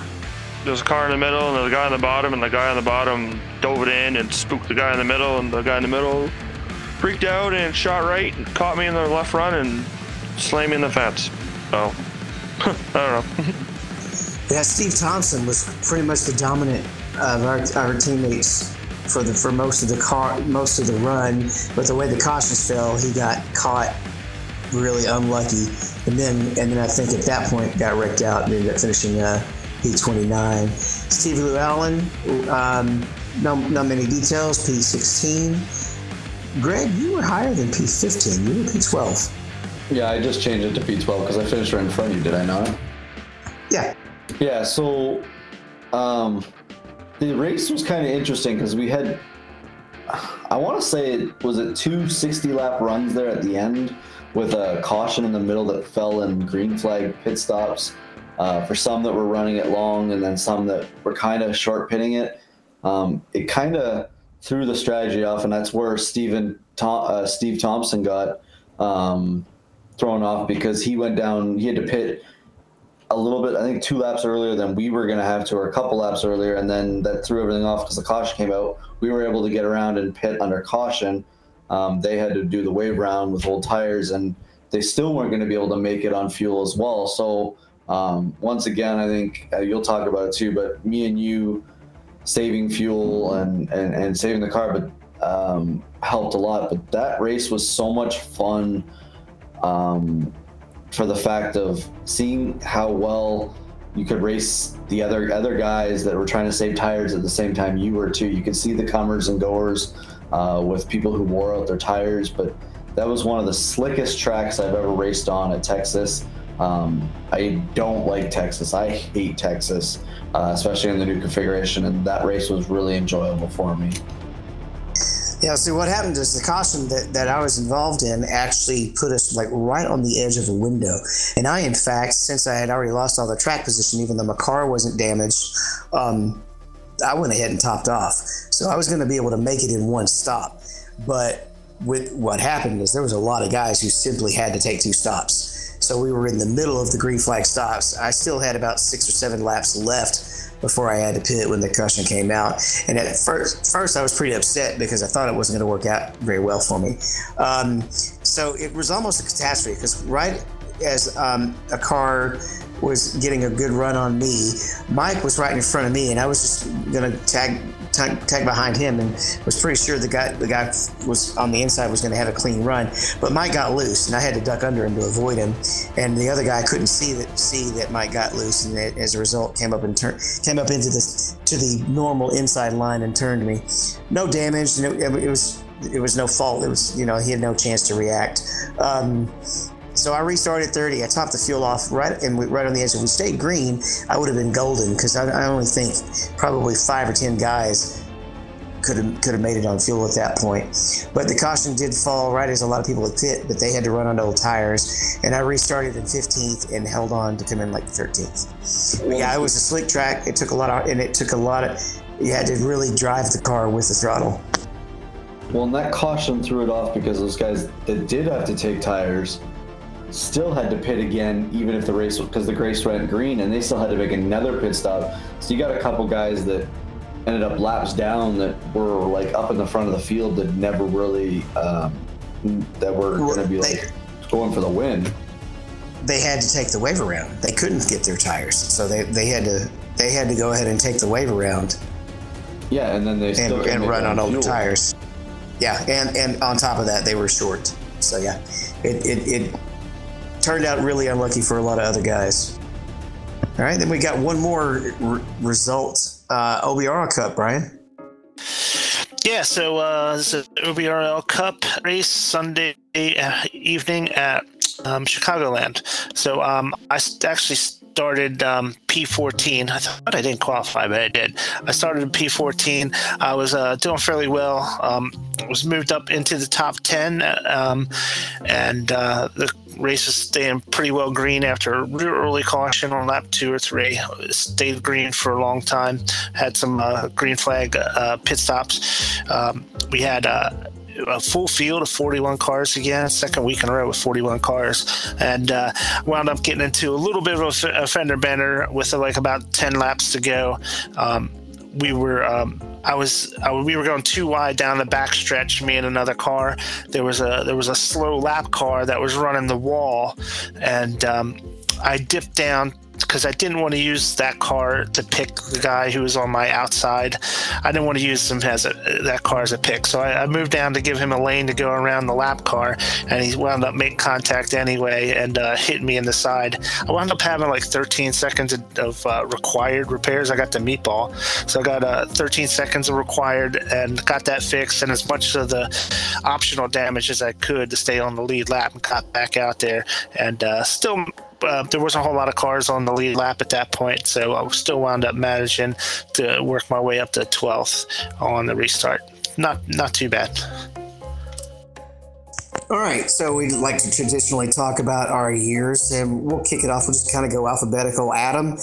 there was a car in the middle, and there was a guy on the bottom, and the guy on the bottom dove it in and spooked the guy in the middle, and the guy in the middle freaked out and shot right and caught me in the left run and slammed me in the fence. So, I don't know. Yeah, Steve Thompson was pretty much the dominant of our, our teammates for the for most of the car most of the run. But the way the cautions fell, he got caught really unlucky, and then and then I think at that point got wrecked out and ended up finishing uh, P29. Steve Lou Allen, um, no not many details. P16. Greg, you were higher than P15. You were P12. Yeah, I just changed it to P12 because I finished right in front of you, did I not? Yeah. Yeah, so um, the race was kind of interesting because we had, I want to say, it was it two 60 lap runs there at the end with a caution in the middle that fell in green flag pit stops uh, for some that were running it long and then some that were kind of short pitting it. Um, it kind of threw the strategy off, and that's where Steven Tom, uh, Steve Thompson got um, thrown off because he went down. He had to pit a little bit, I think two laps earlier than we were going to have to, or a couple laps earlier, and then that threw everything off because the caution came out. We were able to get around and pit under caution. Um, they had to do the wave round with old tires, and they still weren't going to be able to make it on fuel as well. So um, once again, I think uh, you'll talk about it too, but me and you saving fuel and, and, and saving the car, but um, helped a lot. But that race was so much fun. Um, for the fact of seeing how well you could race the other other guys that were trying to save tires at the same time you were too. You could see the comers and goers uh, with people who wore out their tires, but that was one of the slickest tracks I've ever raced on at Texas. Um, I don't like Texas. I hate Texas, uh, especially in the new configuration, and that race was really enjoyable for me. Yeah, see what happened is the caution that, that I was involved in actually put us like right on the edge of a window. And I, in fact, since I had already lost all the track position, even though my car wasn't damaged, um, I went ahead and topped off. So I was going to be able to make it in one stop. But with what happened is there was a lot of guys who simply had to take two stops. So we were in the middle of the green flag stops. I still had about six or seven laps left before I had to pit when the caution came out. And at first, first I was pretty upset because I thought it wasn't going to work out very well for me. Um, so it was almost a catastrophe because right as um, a car was getting a good run on me, Mike was right in front of me, and I was just going to tag tag, tag behind him and was pretty sure the guy the guy was on the inside was going to have a clean run. But Mike got loose, and I had to duck under him to avoid him. And the other guy couldn't see that see that Mike got loose, and it, as a result came up and turned came up into the to the normal inside line and turned me. No damage. No, it was it was no fault. It was you know he had no chance to react. Um, so I restarted 30. I topped the fuel off right and right on the edge. If we stayed green, I would have been golden because I, I, only think probably five or ten guys could have could have made it on fuel at that point. But the caution did fall right as a lot of people had pit, but they had to run on old tires. And I restarted in 15th and held on to come in like 13th. But yeah, it was a slick track. It took a lot of and it took a lot of. You had to really drive the car with the throttle. Well, and that caution threw it off because those guys that did have to take tires still had to pit again, even if the race because the race went green, and they still had to make another pit stop. So you got a couple guys that ended up laps down that were like up in the front of the field that never really um, that were going to be like going for the win. They had to take the wave around. They couldn't get their tires, so they, they had to they had to go ahead and take the wave around. Yeah, and then they and, and run on old tires. Yeah, and and on top of that, they were short. So yeah, it, it, it turned out really unlucky for a lot of other guys. All right, then we got one more r- result uh, OBRL Cup, Brian. Yeah, so uh, this is OBRL Cup race Sunday uh, evening at um, Chicagoland. So um, I actually started um, P14. I thought I didn't qualify, but I did. I started P14. I was uh, doing fairly well. Um, was moved up into the top 10, um, and uh, the race was staying pretty well green after a real early caution on lap two or three. Stayed green for a long time. Had some uh, green flag uh, pit stops. Um, we had uh, a full field of 41 cars again, second week in a row with 41 cars, and uh, wound up getting into a little bit of a, fender bender with uh, like about 10 laps to go. Um, we were um, I was I, we were going too wide down the back stretch. Me and another car. There was a there was a slow lap car that was running the wall, and um, I dipped down because I didn't want to use that car to pick the guy who was on my outside. I didn't want to use him as a, that car as a pick. So I, I, moved down to give him a lane to go around the lap car, and he wound up making contact anyway and uh, hit me in the side. I wound up having like 13 seconds of uh, required repairs. I got the meatball, so I got uh, 13 seconds of required and got that fixed, and as much of the optional damage as I could to stay on the lead lap and got back out there, and uh, still uh, there wasn't a whole lot of cars on the lead lap at that point, so I still wound up managing to work my way up to 12th on the restart. Not not too bad. All right, so we'd like to traditionally talk about our years, and we'll kick it off. We'll just kind of go alphabetical. Adam,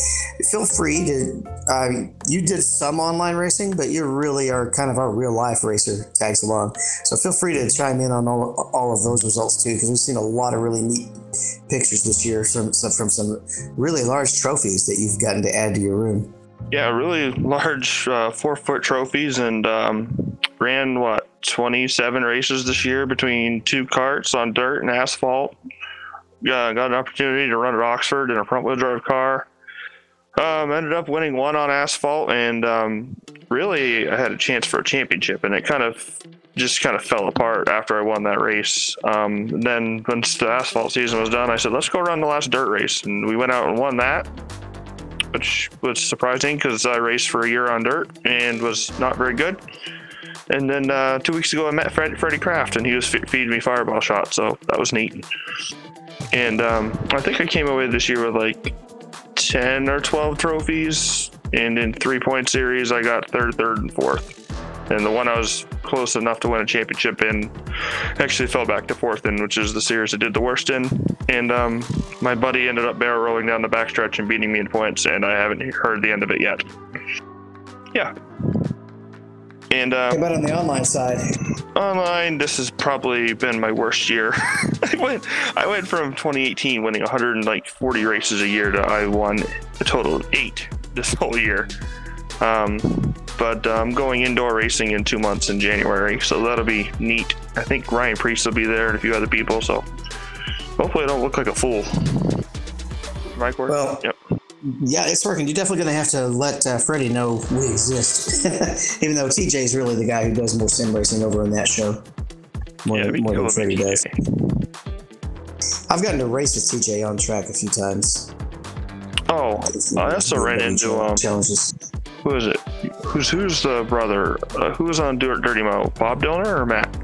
feel free to. Uh, you did some online racing, but you really are kind of our real life racer. Tags along, so feel free to chime in on all, all of those results too, because we've seen a lot of really neat pictures this year from from some really large trophies that you've gotten to add to your room. Yeah, really large uh, four foot trophies, and um, ran what 27 races this year between two carts on dirt and asphalt. Uh, got an opportunity to run at Oxford in a front wheel drive car. Um, ended up winning one on asphalt, and um, really I had a chance for a championship, and it kind of just kind of fell apart after I won that race. Um, then once the asphalt season was done, I said, let's go run the last dirt race, and we went out and won that, which was surprising because I raced for a year on dirt and was not very good. And then uh, two weeks ago, I met Fred, Freddie Kraft, and he was f- feeding me fireball shots, so that was neat. And um, I think I came away this year with like 10 or 12 trophies, and in three point series, I got third, third, and fourth. And the one I was close enough to win a championship in actually fell back to fourth in, which is the series I did the worst in. And um, my buddy ended up barrel rolling down the backstretch and beating me in points, and I haven't heard the end of it yet. Yeah. And um, about on the online side? online, this has probably been my worst year. I went, I went from 2018 winning 140 races a year to I won a total of eight this whole year. Um, but I'm going indoor racing in two months in January, so that'll be neat. I think Ryan Preece will be there and a few other people, so hopefully I don't look like a fool. Mike work? Well, yep. Yeah, it's working. You're definitely going to have to let uh, Freddie know we exist, even though TJ is really the guy who does more sim racing over on that show. More, Yeah, than, more than Freddie does. I've gotten to race with TJ on track a few times. Oh, I also ran into um, challenges. who is it? Who's who's the brother? Uh, who's on Dirt Dirty Mo? Bob Dillner or Matt?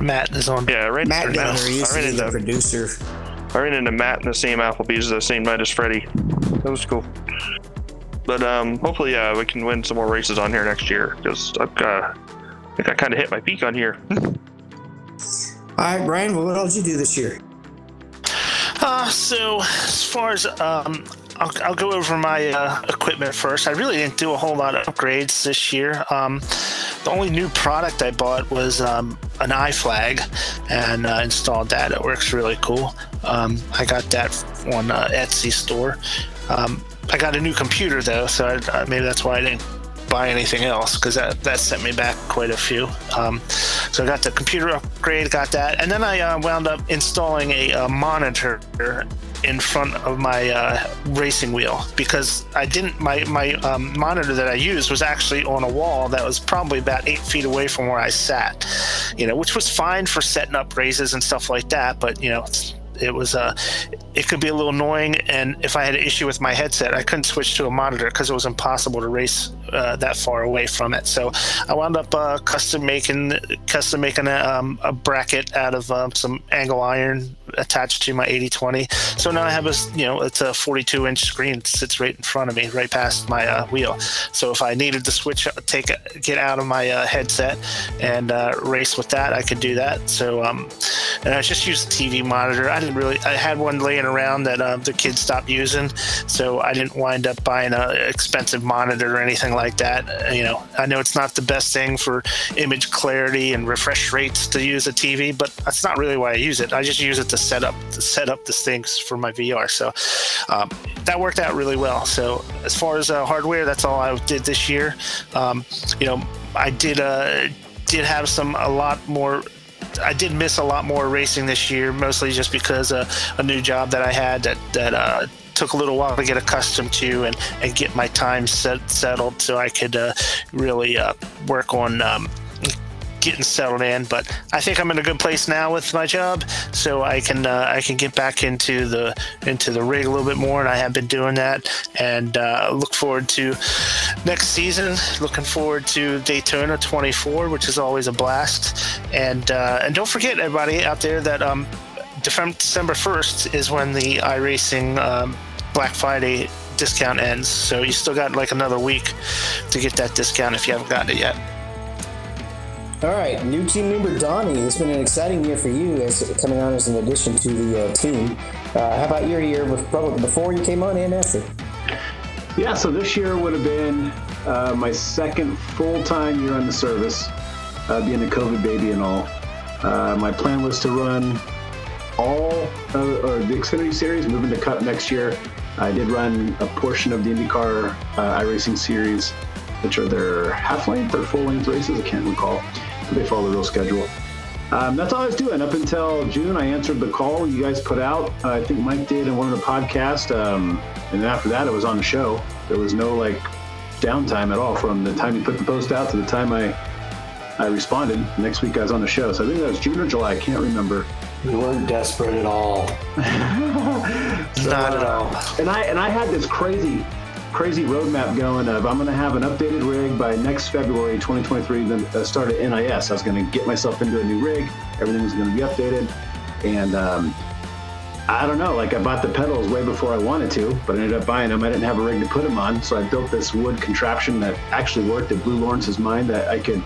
Matt is on. Yeah, I ran, Matt I Downer ran, used I ran be the into producer. I ran into Matt in the same Applebee's the same night as Freddie. That was cool. But um, hopefully, yeah, we can win some more races on here next year because I've got, I think I kind of hit my peak on here. All right, Brian, well, what else did you do this year? Uh, so as far as um, I'll, I'll go over my uh, equipment first. I really didn't do a whole lot of upgrades this year. Um, the only new product I bought was um, an iFlag and uh, installed that. It works really cool. Um, I got that on uh, Etsy store. Um, I got a new computer though, so I, maybe that's why I didn't buy anything else because that, that sent me back quite a few. Um, so I got the computer upgrade, got that, and then I uh, wound up installing a, uh monitor in front of my uh, racing wheel because I didn't. My my um, monitor that I used was actually on a wall that was probably about eight feet away from where I sat. You know, which was fine for setting up races and stuff like that. But you know, it was uh, it could be a little annoying. And if I had an issue with my headset, I couldn't switch to a monitor because it was impossible to race uh, that far away from it. So I wound up uh, custom making custom making a, um, a bracket out of um, some angle iron attached to my 8020. So now I have a you know it's a 42 inch screen that sits right in front of me, right past my uh, wheel. So if I needed to switch, take get out of my uh, headset and uh, race with that, I could do that. So um, and I just used a TV monitor. I didn't really. I had one laying around that um, the kids stopped using, so I didn't wind up buying an expensive monitor or anything like that. You know, I know it's not the best thing for image clarity and refresh rates to use a TV, but that's not really why I use it. I just use it to set up to set up the things for my VR. So um, that worked out really well. So as far as uh, hardware, that's all I did this year. Um, you know, I did uh, did have some a lot more I did miss a lot more racing this year, mostly just because uh, a new job that I had that that uh, took a little while to get accustomed to and, and get my time set, settled so I could uh, really uh, work on um, getting settled in. But I think I'm in a good place now with my job, so I can uh, I can get back into the into the rig a little bit more, and I have been doing that. And uh, look forward to next season. Looking forward to Daytona 24, which is always a blast. And uh, and don't forget everybody out there that um, December 1st is when the iRacing um, Black Friday discount ends. So you still got like another week to get that discount if you haven't gotten it yet. All right, new team member Donnie. It's been an exciting year for you as coming on as an addition to the uh, team. Uh, how about your year with, probably before you came on and after? Yeah, so this year would have been uh, my second full time year on the service, uh, being a COVID baby and all. Uh, my plan was to run all uh, the Xfinity Series, moving to Cup next year. I did run a portion of the IndyCar uh, iRacing Series, which are their half length or full length races. I can't recall, but they follow the real schedule. Um, that's all I was doing up until June. I answered the call you guys put out. Uh, I think Mike did in one of the podcasts, um, and then after that, it was on the show. There was no like downtime at all from the time you put the post out to the time I I responded. Next week, I was on the show, so I think that was June or July. I can't remember. You weren't desperate at all. So, Not at all. And I and I had this crazy, crazy roadmap going of I'm going to have an updated rig by next February 2023. Then uh, start at NIS. I was going to get myself into a new rig. Everything was going to be updated, and um, I don't know. Like I bought the pedals way before I wanted to, but I ended up buying them. I didn't have a rig to put them on, so I built this wood contraption that actually worked. It blew Lawrence's mind that I could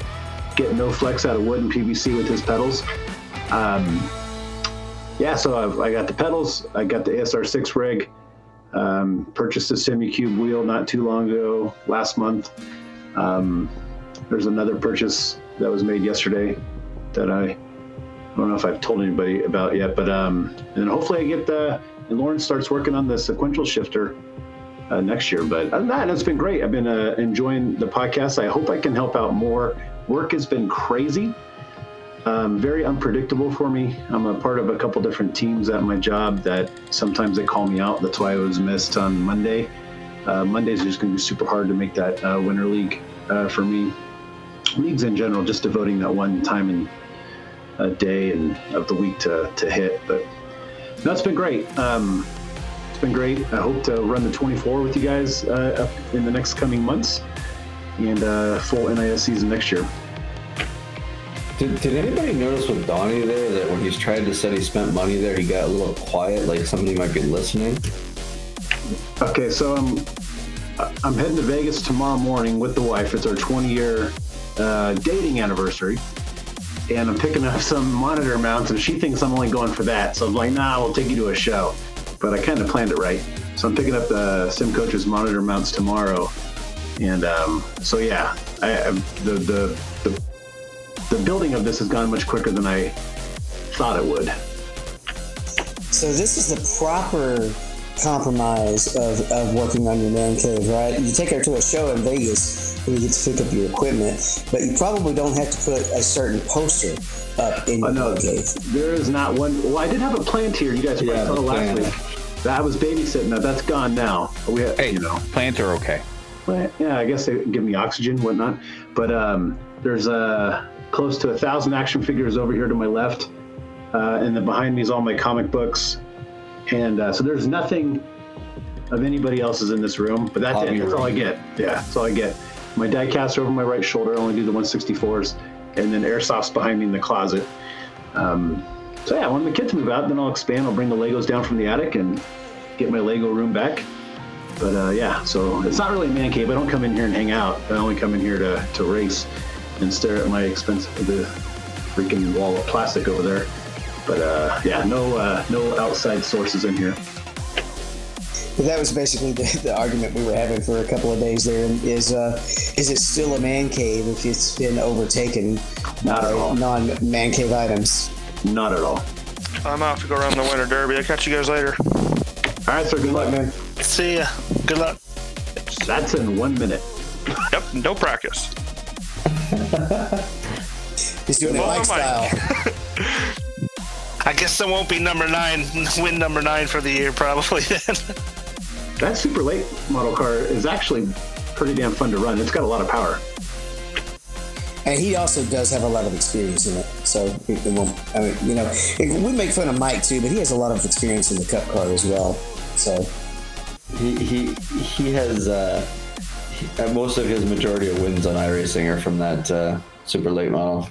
get no flex out of wood and PVC with his pedals. Um, yeah, so I got the pedals. I got the ASR6 rig. Um, purchased a Simucube wheel not too long ago, last month. Um, there's another purchase that was made yesterday that I, I don't know if I've told anybody about yet, but um, and hopefully I get the and Lawrence starts working on the sequential shifter uh, next year. But other than that, it's been great. I've been uh, enjoying the podcast. I hope I can help out more. Work has been crazy, um, very unpredictable for me. I'm a part of a couple different teams at my job that sometimes they call me out. That's why I was missed on Monday. Uh, Mondays are just going to be super hard to make that uh, winter league uh, for me. Leagues in general, just devoting that one time and a day and of the week to, to hit. But that's been great. Um, it's been great. I hope to run the 24 with you guys uh, in the next coming months and uh, full NIS season next year. Did, did anybody notice with Donnie there that when he's tried to say he spent money there, he got a little quiet, like somebody might be listening? Okay, so I'm I'm heading to Vegas tomorrow morning with the wife. It's our 20 year uh, dating anniversary, and I'm picking up some monitor mounts, and she thinks I'm only going for that. So I'm like, Nah, we'll take you to a show. But I kind of planned it right. So I'm picking up the Sim Coaches monitor mounts tomorrow, and um, so yeah, I, I, the, the the the building of this has gone much quicker than I thought it would. So this is the proper compromise of, of working on your man cave, right? You take her to a show in Vegas and you get to pick up your equipment, but you probably don't have to put a certain poster up in your no, man cave. There is not one. Well, I did have a plant here. You guys Yeah, saw last week. That was babysitting. That that's gone now. We have, Hey, you know. plants are okay. Well, yeah, I guess they give me oxygen, whatnot. But um, there's uh, close to a thousand action figures over here to my left, uh, and then behind me is all my comic books, and uh, so there's nothing of anybody else's in this room. But that's it. Hobby That's all I get. Yeah, that's all I get. My diecast are over my right shoulder. I only do the 164s, and then airsoft's behind me in the closet. Um, so yeah, when the kids move out, then I'll expand. I'll bring the Legos down from the attic and get my Lego room back. But uh, yeah, so it's not really a man cave. I don't come in here and hang out. I only come in here to, to race and stare at my expensive the freaking wall of plastic over there. But uh, yeah, no uh, no outside sources in here. But that was basically the, the argument we were having for a couple of days there. Is uh, is it still a man cave if it's been overtaken Not at all. non-man cave items? Not at all. I'm off to go around the Winter Derby. I'll catch you guys later. All right, sir. Good luck, man. See ya. Good luck. That's in one minute. Yep, no practice. He's doing it Follow like Mike. style. I guess there won't be number nine, win number nine for the year, probably then. That super late model car is actually pretty damn fun to run. It's got a lot of power. And he also does have a lot of experience in it, so it, it won't. I mean, you know, it, we make fun of Mike too, but he has a lot of experience in the Cup car as well. So He he he has uh, most of his majority of wins on iRacing are from that uh, super late model.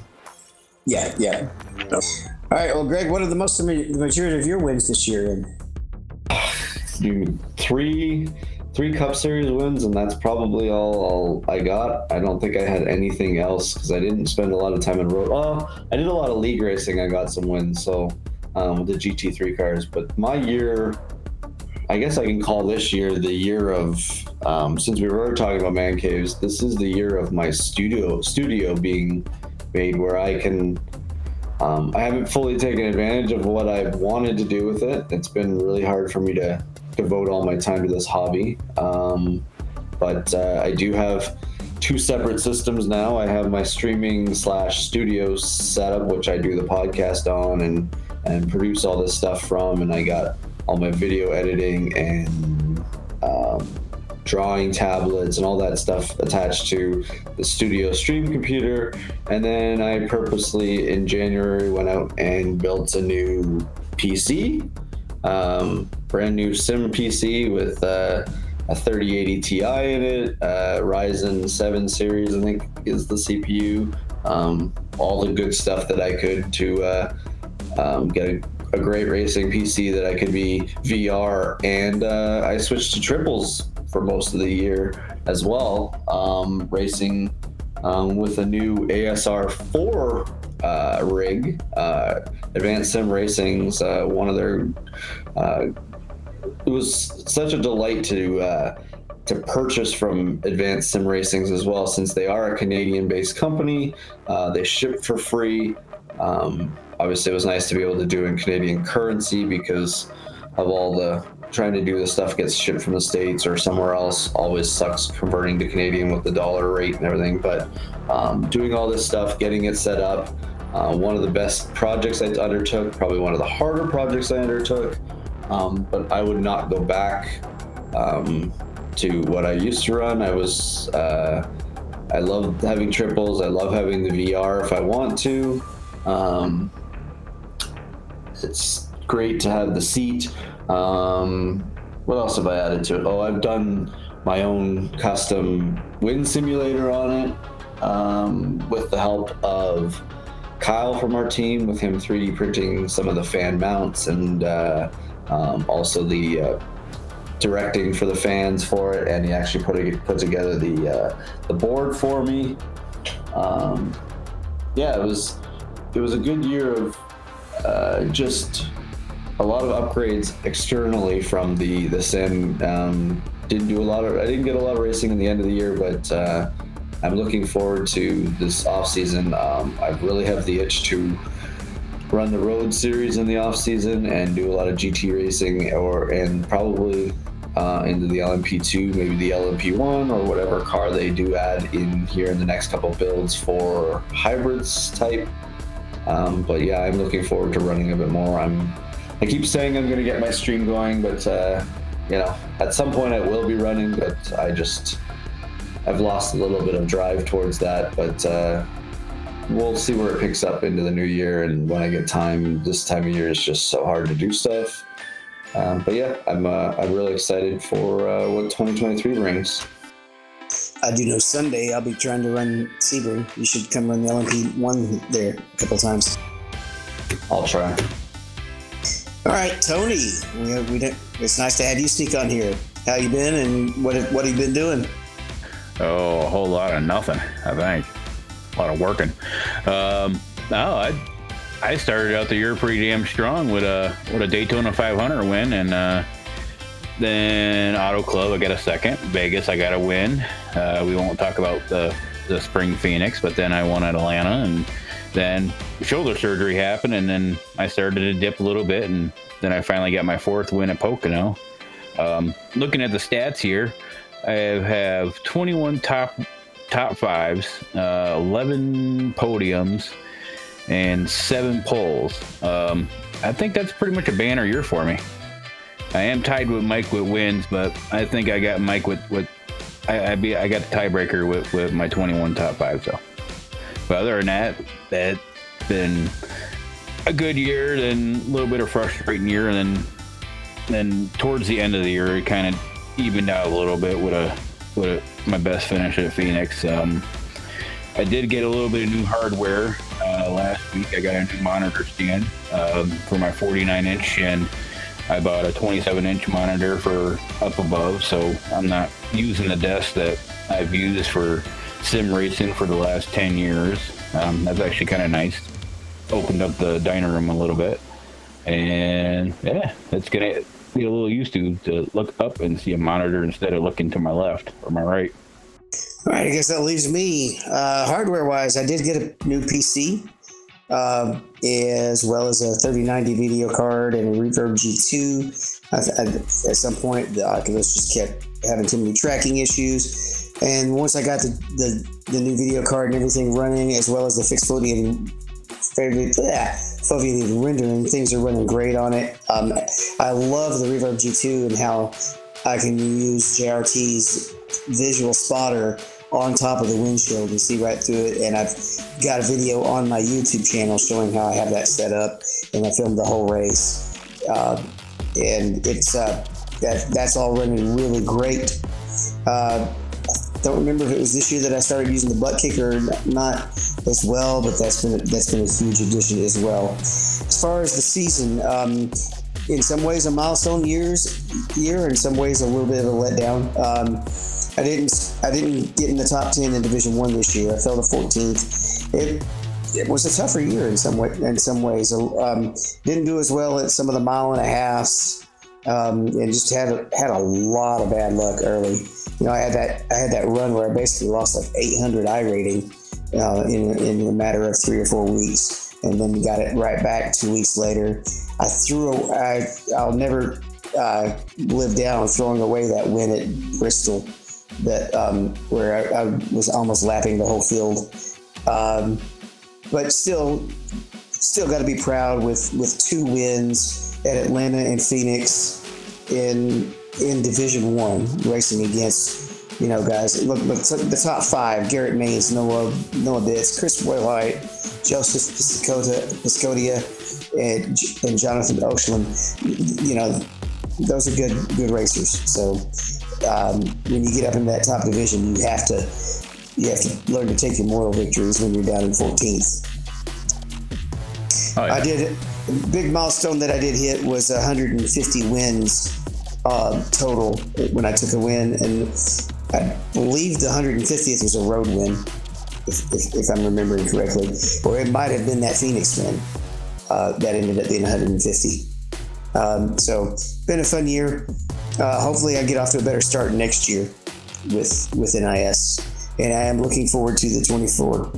yeah, yeah. All right, well, Greg, what are the most of the majority of your wins this year? And Do three three Cup Series wins, and that's probably all, all I got. I don't think I had anything else because I didn't spend a lot of time in road. Oh, I did a lot of league racing. I got some wins, so um, with the GT3 cars. But my year, I guess I can call this year the year of. Um, since we were talking about man caves, this is the year of my studio studio being made, where I can. Um, I haven't fully taken advantage of what I've wanted to do with it. It's been really hard for me to devote all my time to this hobby. Um, but uh, I do have two separate systems now. I have my streaming slash studio setup, which I do the podcast on and and produce all this stuff from, and I got all my video editing and um, drawing tablets and all that stuff attached to the studio stream computer. And then I purposely in January went out and built a new PC, um, brand new Sim PC with uh, a 3080 Ti in it, uh, Ryzen 7 series, I think is the CPU. Um, all the good stuff that I could to uh, um, get a a great racing PC that I could be VR, and uh, I switched to triples for most of the year as well, um, racing um, with a new ASR 4 uh, rig. Uh, Advanced Sim Racing's uh, one of their. Uh, it was such a delight to uh, to purchase from Advanced Sim Racings as well, since they are a Canadian-based company. Uh, they ship for free. Um, obviously, it was nice to be able to do in Canadian currency because of all the trying to do the stuff gets shipped from the states or somewhere else always sucks converting to Canadian with the dollar rate and everything. But um, doing all this stuff, getting it set up, uh, one of the best projects I undertook, probably one of the harder projects I undertook. Um, but I would not go back um, to what I used to run. I was, uh, I love having triples. I love having the VR if I want to. Um, it's great to have the seat. Um, what else have I added to it? Oh, I've done my own custom wind simulator on it um, with the help of Kyle from our team, with him 3D printing some of the fan mounts and uh, um, also the uh, directing for the fans for it, and he actually put put together the uh, the board for me. Um, yeah, it was it was a good year of uh, just a lot of upgrades externally from the the sim. Um, didn't do a lot of I didn't get a lot of racing in the end of the year, but uh, I'm looking forward to this off season. Um, I really have the itch to run the road series in the off season and do a lot of GT racing, or and probably uh, into the LMP2, maybe the LMP1, or whatever car they do add in here in the next couple builds for hybrids type. Um, but yeah, I'm looking forward to running a bit more. I'm I keep saying I'm going to get my stream going, but uh, you know, at some point I will be running. But I just I've lost a little bit of drive towards that. But uh, we'll see where it picks up into the new year. And when I get time, this time of year is just so hard to do stuff. Um, but yeah, I'm uh, I'm really excited for uh, what 2023 brings. I do know Sunday I'll be trying to run Sebring. You should come run the LMP one there a couple times. I'll try. All right, Tony. We, we it's nice to have you sneak on here. How you been, and what what have you been doing? Oh, a whole lot of nothing. I think a lot of working. Um, no, I I started out the year pretty damn strong with a with a Daytona 500 win, and uh, then Auto Club I got a second. Vegas I got a win. Uh, we won't talk about the the spring Phoenix, but then I won at Atlanta, and then shoulder surgery happened, and then I started to dip a little bit, and then I finally got my fourth win at Pocono. Um, looking at the stats here, I have 21 top top fives, uh, 11 podiums, and seven poles. Um, I think that's pretty much a banner year for me. I am tied with Mike with wins, but I think I got Mike with with I I, be, I got the tiebreaker with with my 21 top five. So, but other than that, that's been a good year, then a little bit of frustrating year, and then then towards the end of the year, it kind of evened out a little bit with a with a, my best finish at Phoenix. Um, I did get a little bit of new hardware uh, last week. I got a new monitor stand um, for my 49 inch, and I bought a 27 inch monitor for up above. So I'm not using the desk that I've used for sim racing for the last 10 years. Um, that's actually kind of nice. Opened up the dining room a little bit, and yeah, it's gonna be a little used to to look up and see a monitor instead of looking to my left or my right. All right, I guess that leaves me. Uh, hardware wise, I did get a new PC, uh, as well as a 3090 video card and a Reverb G2. I, I, at some point, the Oculus just kept having too many tracking issues. And once I got the, the, the new video card and everything running, as well as the fixed foveating, yeah, rendering, things are running great on it. Um, I love the Reverb G2 and how I can use JRT's visual spotter on top of the windshield and see right through it. And I've got a video on my YouTube channel showing how I have that set up, and I filmed the whole race. Uh, and it's uh, that that's all running really great. Uh, don't remember if it was this year that I started using the butt kicker not as well, but that's been that's been a huge addition as well. As far as the season, um, in some ways a milestone years year, in some ways a little bit of a letdown. Um, I didn't I didn't get in the top ten in Division One this year. I fell to 14th. It it was a tougher year in some way in some ways. Um, didn't do as well at some of the mile and a halfs, um, and just had had a lot of bad luck early. You know, I had that I had that run where I basically lost like 800 iRating uh, in in a matter of three or four weeks, and then got it right back two weeks later. I threw I I'll never uh, live down throwing away that win at Bristol that um, where I, I, was almost lapping the whole field. Um, but still, still got to be proud with with two wins at Atlanta and Phoenix in in Division One, racing against you know guys. Look, look the top five: Garrett Mays, Noah Noah Bitts, Chris Boylite, Joseph Piscota, Piscodia, and, and Jonathan Oshland. You know, those are good good racers. So um, when you get up in that top division, you have to you have to learn to take your moral victories when you're down in 14th. Oh, yeah. I did big milestone that I did hit was 150 wins uh, total when I took a win, and I believe the 150th was a road win, if, if, if I'm remembering correctly, or it might have been that Phoenix win uh, that ended up being 150. Um, so been a fun year. Uh, hopefully, I get off to a better start next year with with NIS and I am looking forward to the 24.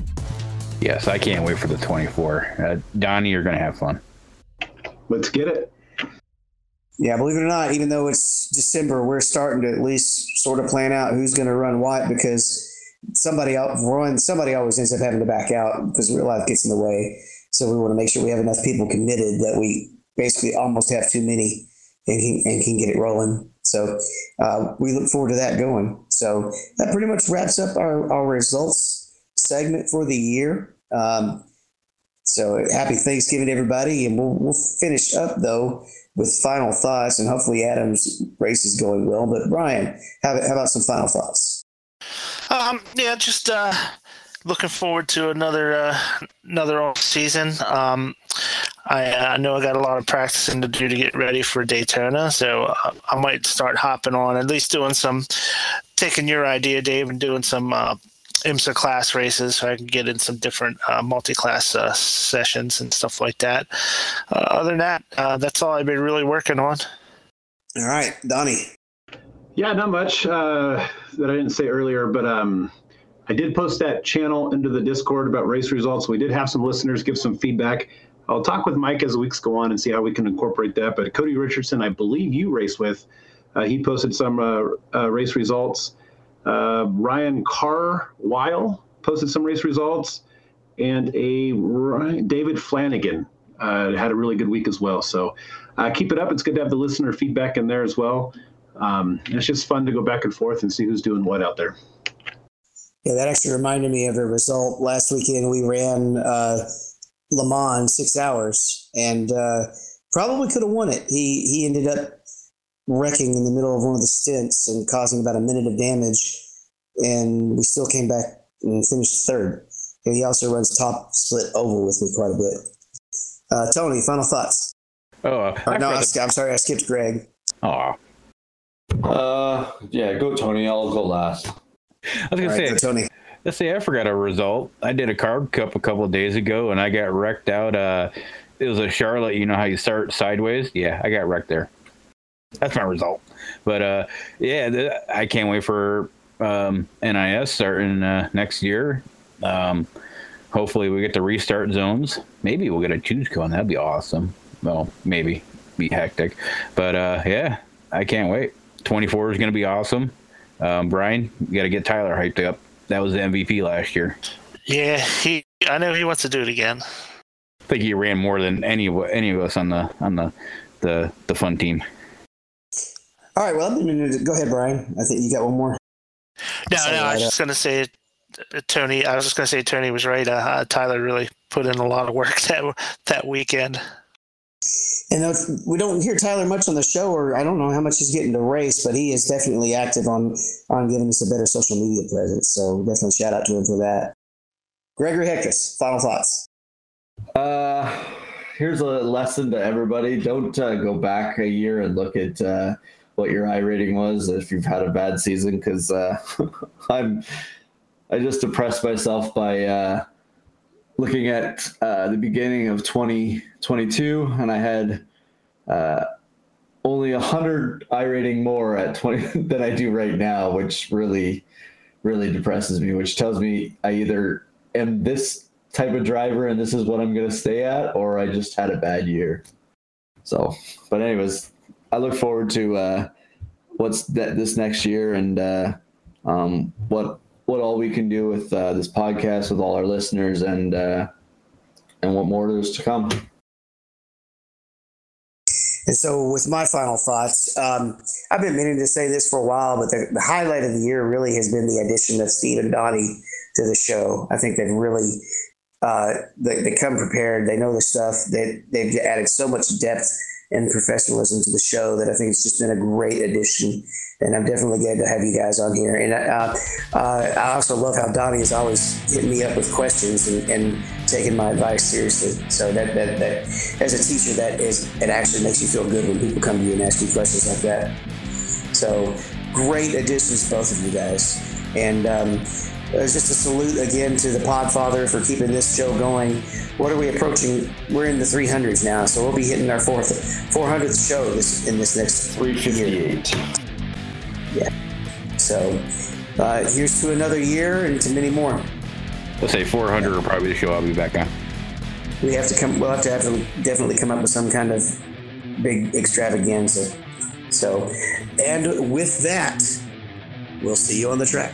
Yes, I can't wait for the 24. Uh, Donnie, you're going to have fun. Let's get it. Yeah, believe it or not, even though it's December, we're starting to at least sort of plan out who's going to run what because somebody else, run, somebody always ends up having to back out because real life gets in the way. So we want to make sure we have enough people committed that we basically almost have too many and can, and can get it rolling. So uh, we look forward to that going. So that pretty much wraps up our, our results segment for the year. Um, so happy Thanksgiving, everybody. And we'll, we'll finish up, though, with final thoughts. And hopefully Adam's race is going well. But Brian, how, how about some final thoughts? Um, yeah, just uh, looking forward to another uh, another off season. Um, I, I, know I got a lot of practicing to do to get ready for Daytona, so uh, I might start hopping on at least doing some, taking your idea, Dave, and doing some uh, IMSA class races so I can get in some different uh, multi-class uh, sessions and stuff like that. Uh, other than that, uh, that's all I've been really working on. All right, Donnie. Yeah, not much that I didn't say earlier, but um, I did post that channel into the Discord about race results. We did have some listeners give some feedback. I'll talk with Mike as the weeks go on and see how we can incorporate that. But Cody Richardson, I believe you race with, uh, he posted some uh, uh, race results. Uh, Ryan Carwile posted some race results, and a Ryan, David Flanagan uh, had a really good week as well. So uh, keep it up. It's good to have the listener feedback in there as well. Um, it's just fun to go back and forth and see who's doing what out there. Yeah, that actually reminded me of a result last weekend. We ran Le Mans six hours and uh, probably could have won it. He he ended up wrecking in the middle of one of the stints and causing about a minute of damage, and we still came back and finished third. And he also runs top split oval with me quite a bit. Uh, Tony, final thoughts. Oh uh, no, I, am sorry, I skipped Greg. Oh. Uh, yeah, go Tony. I'll go last. I was gonna All say, right, Tony. Let's see, I forgot a result. I did a carb cup a couple of days ago and I got wrecked out. Uh, it was a Charlotte. You know how you start sideways? Yeah, I got wrecked there. That's my result. But uh, yeah, th- I can't wait for um, NIS starting uh, next year. Um, hopefully, we get to restart zones. Maybe we'll get a choose cone. That'd be awesome. Well, maybe be hectic, but uh, yeah, I can't wait. 24 is going to be awesome. Um, Brian, you got to get Tyler hyped up that was the MVP last year. Yeah, he. I know he wants to do it again. I think he ran more than any of any of us on the on the the the fun team. All right, well, go ahead, Brian. I think you got one more. No, no, I was just gonna say, uh, Tony. I was just gonna say Tony was right. Uh, uh, Tyler really put in a lot of work that that weekend. And we don't hear Tyler much on the show, or I don't know how much he's getting to race, but he is definitely active on on giving us a better social media presence. So definitely shout out to him for that. Gregory Hecktus, final thoughts. Uh, here's a lesson to everybody: don't uh, go back a year and look at uh, what your iRating was if you've had a bad season, because uh, I'm I just depressed myself by uh, looking at uh, the beginning of 2022, and I had uh, only hundred iRating more at 20 than I do right now, which really really depresses me. Which tells me I either am this type of driver and this is what I'm going to stay at, or I just had a bad year. So, but anyways, I look forward to uh, what's that this next year and uh, um, what what all we can do with uh, this podcast with all our listeners and uh, and what more there's to come. And so, with my final thoughts, um, I've been meaning to say this for a while, but the, the highlight of the year really has been the addition of Steve and Donnie to the show. I think they've really uh, they, they come prepared. They know the stuff. They they've added so much depth and professionalism to the show that I think it's just been a great addition. And I'm definitely glad to have you guys on here. And uh, uh, I also love how Donnie is always hitting me up with questions and, and taking my advice seriously. So that, that, that as a teacher, that is it actually makes you feel good when people come to you and ask you questions like that. So great additions, both of you guys. And um, it's just a salute again to the Podfather for keeping this show going. What are we approaching? We're in the 300s now, so we'll be hitting our fourth 400th show this in this next 358. Yeah. So uh, here's to another year and to many more. Let's say 400 will probably the show I'll be back on. We have to come. We'll have to have to definitely come up with some kind of big extravaganza. So, and with that, we'll see you on the track.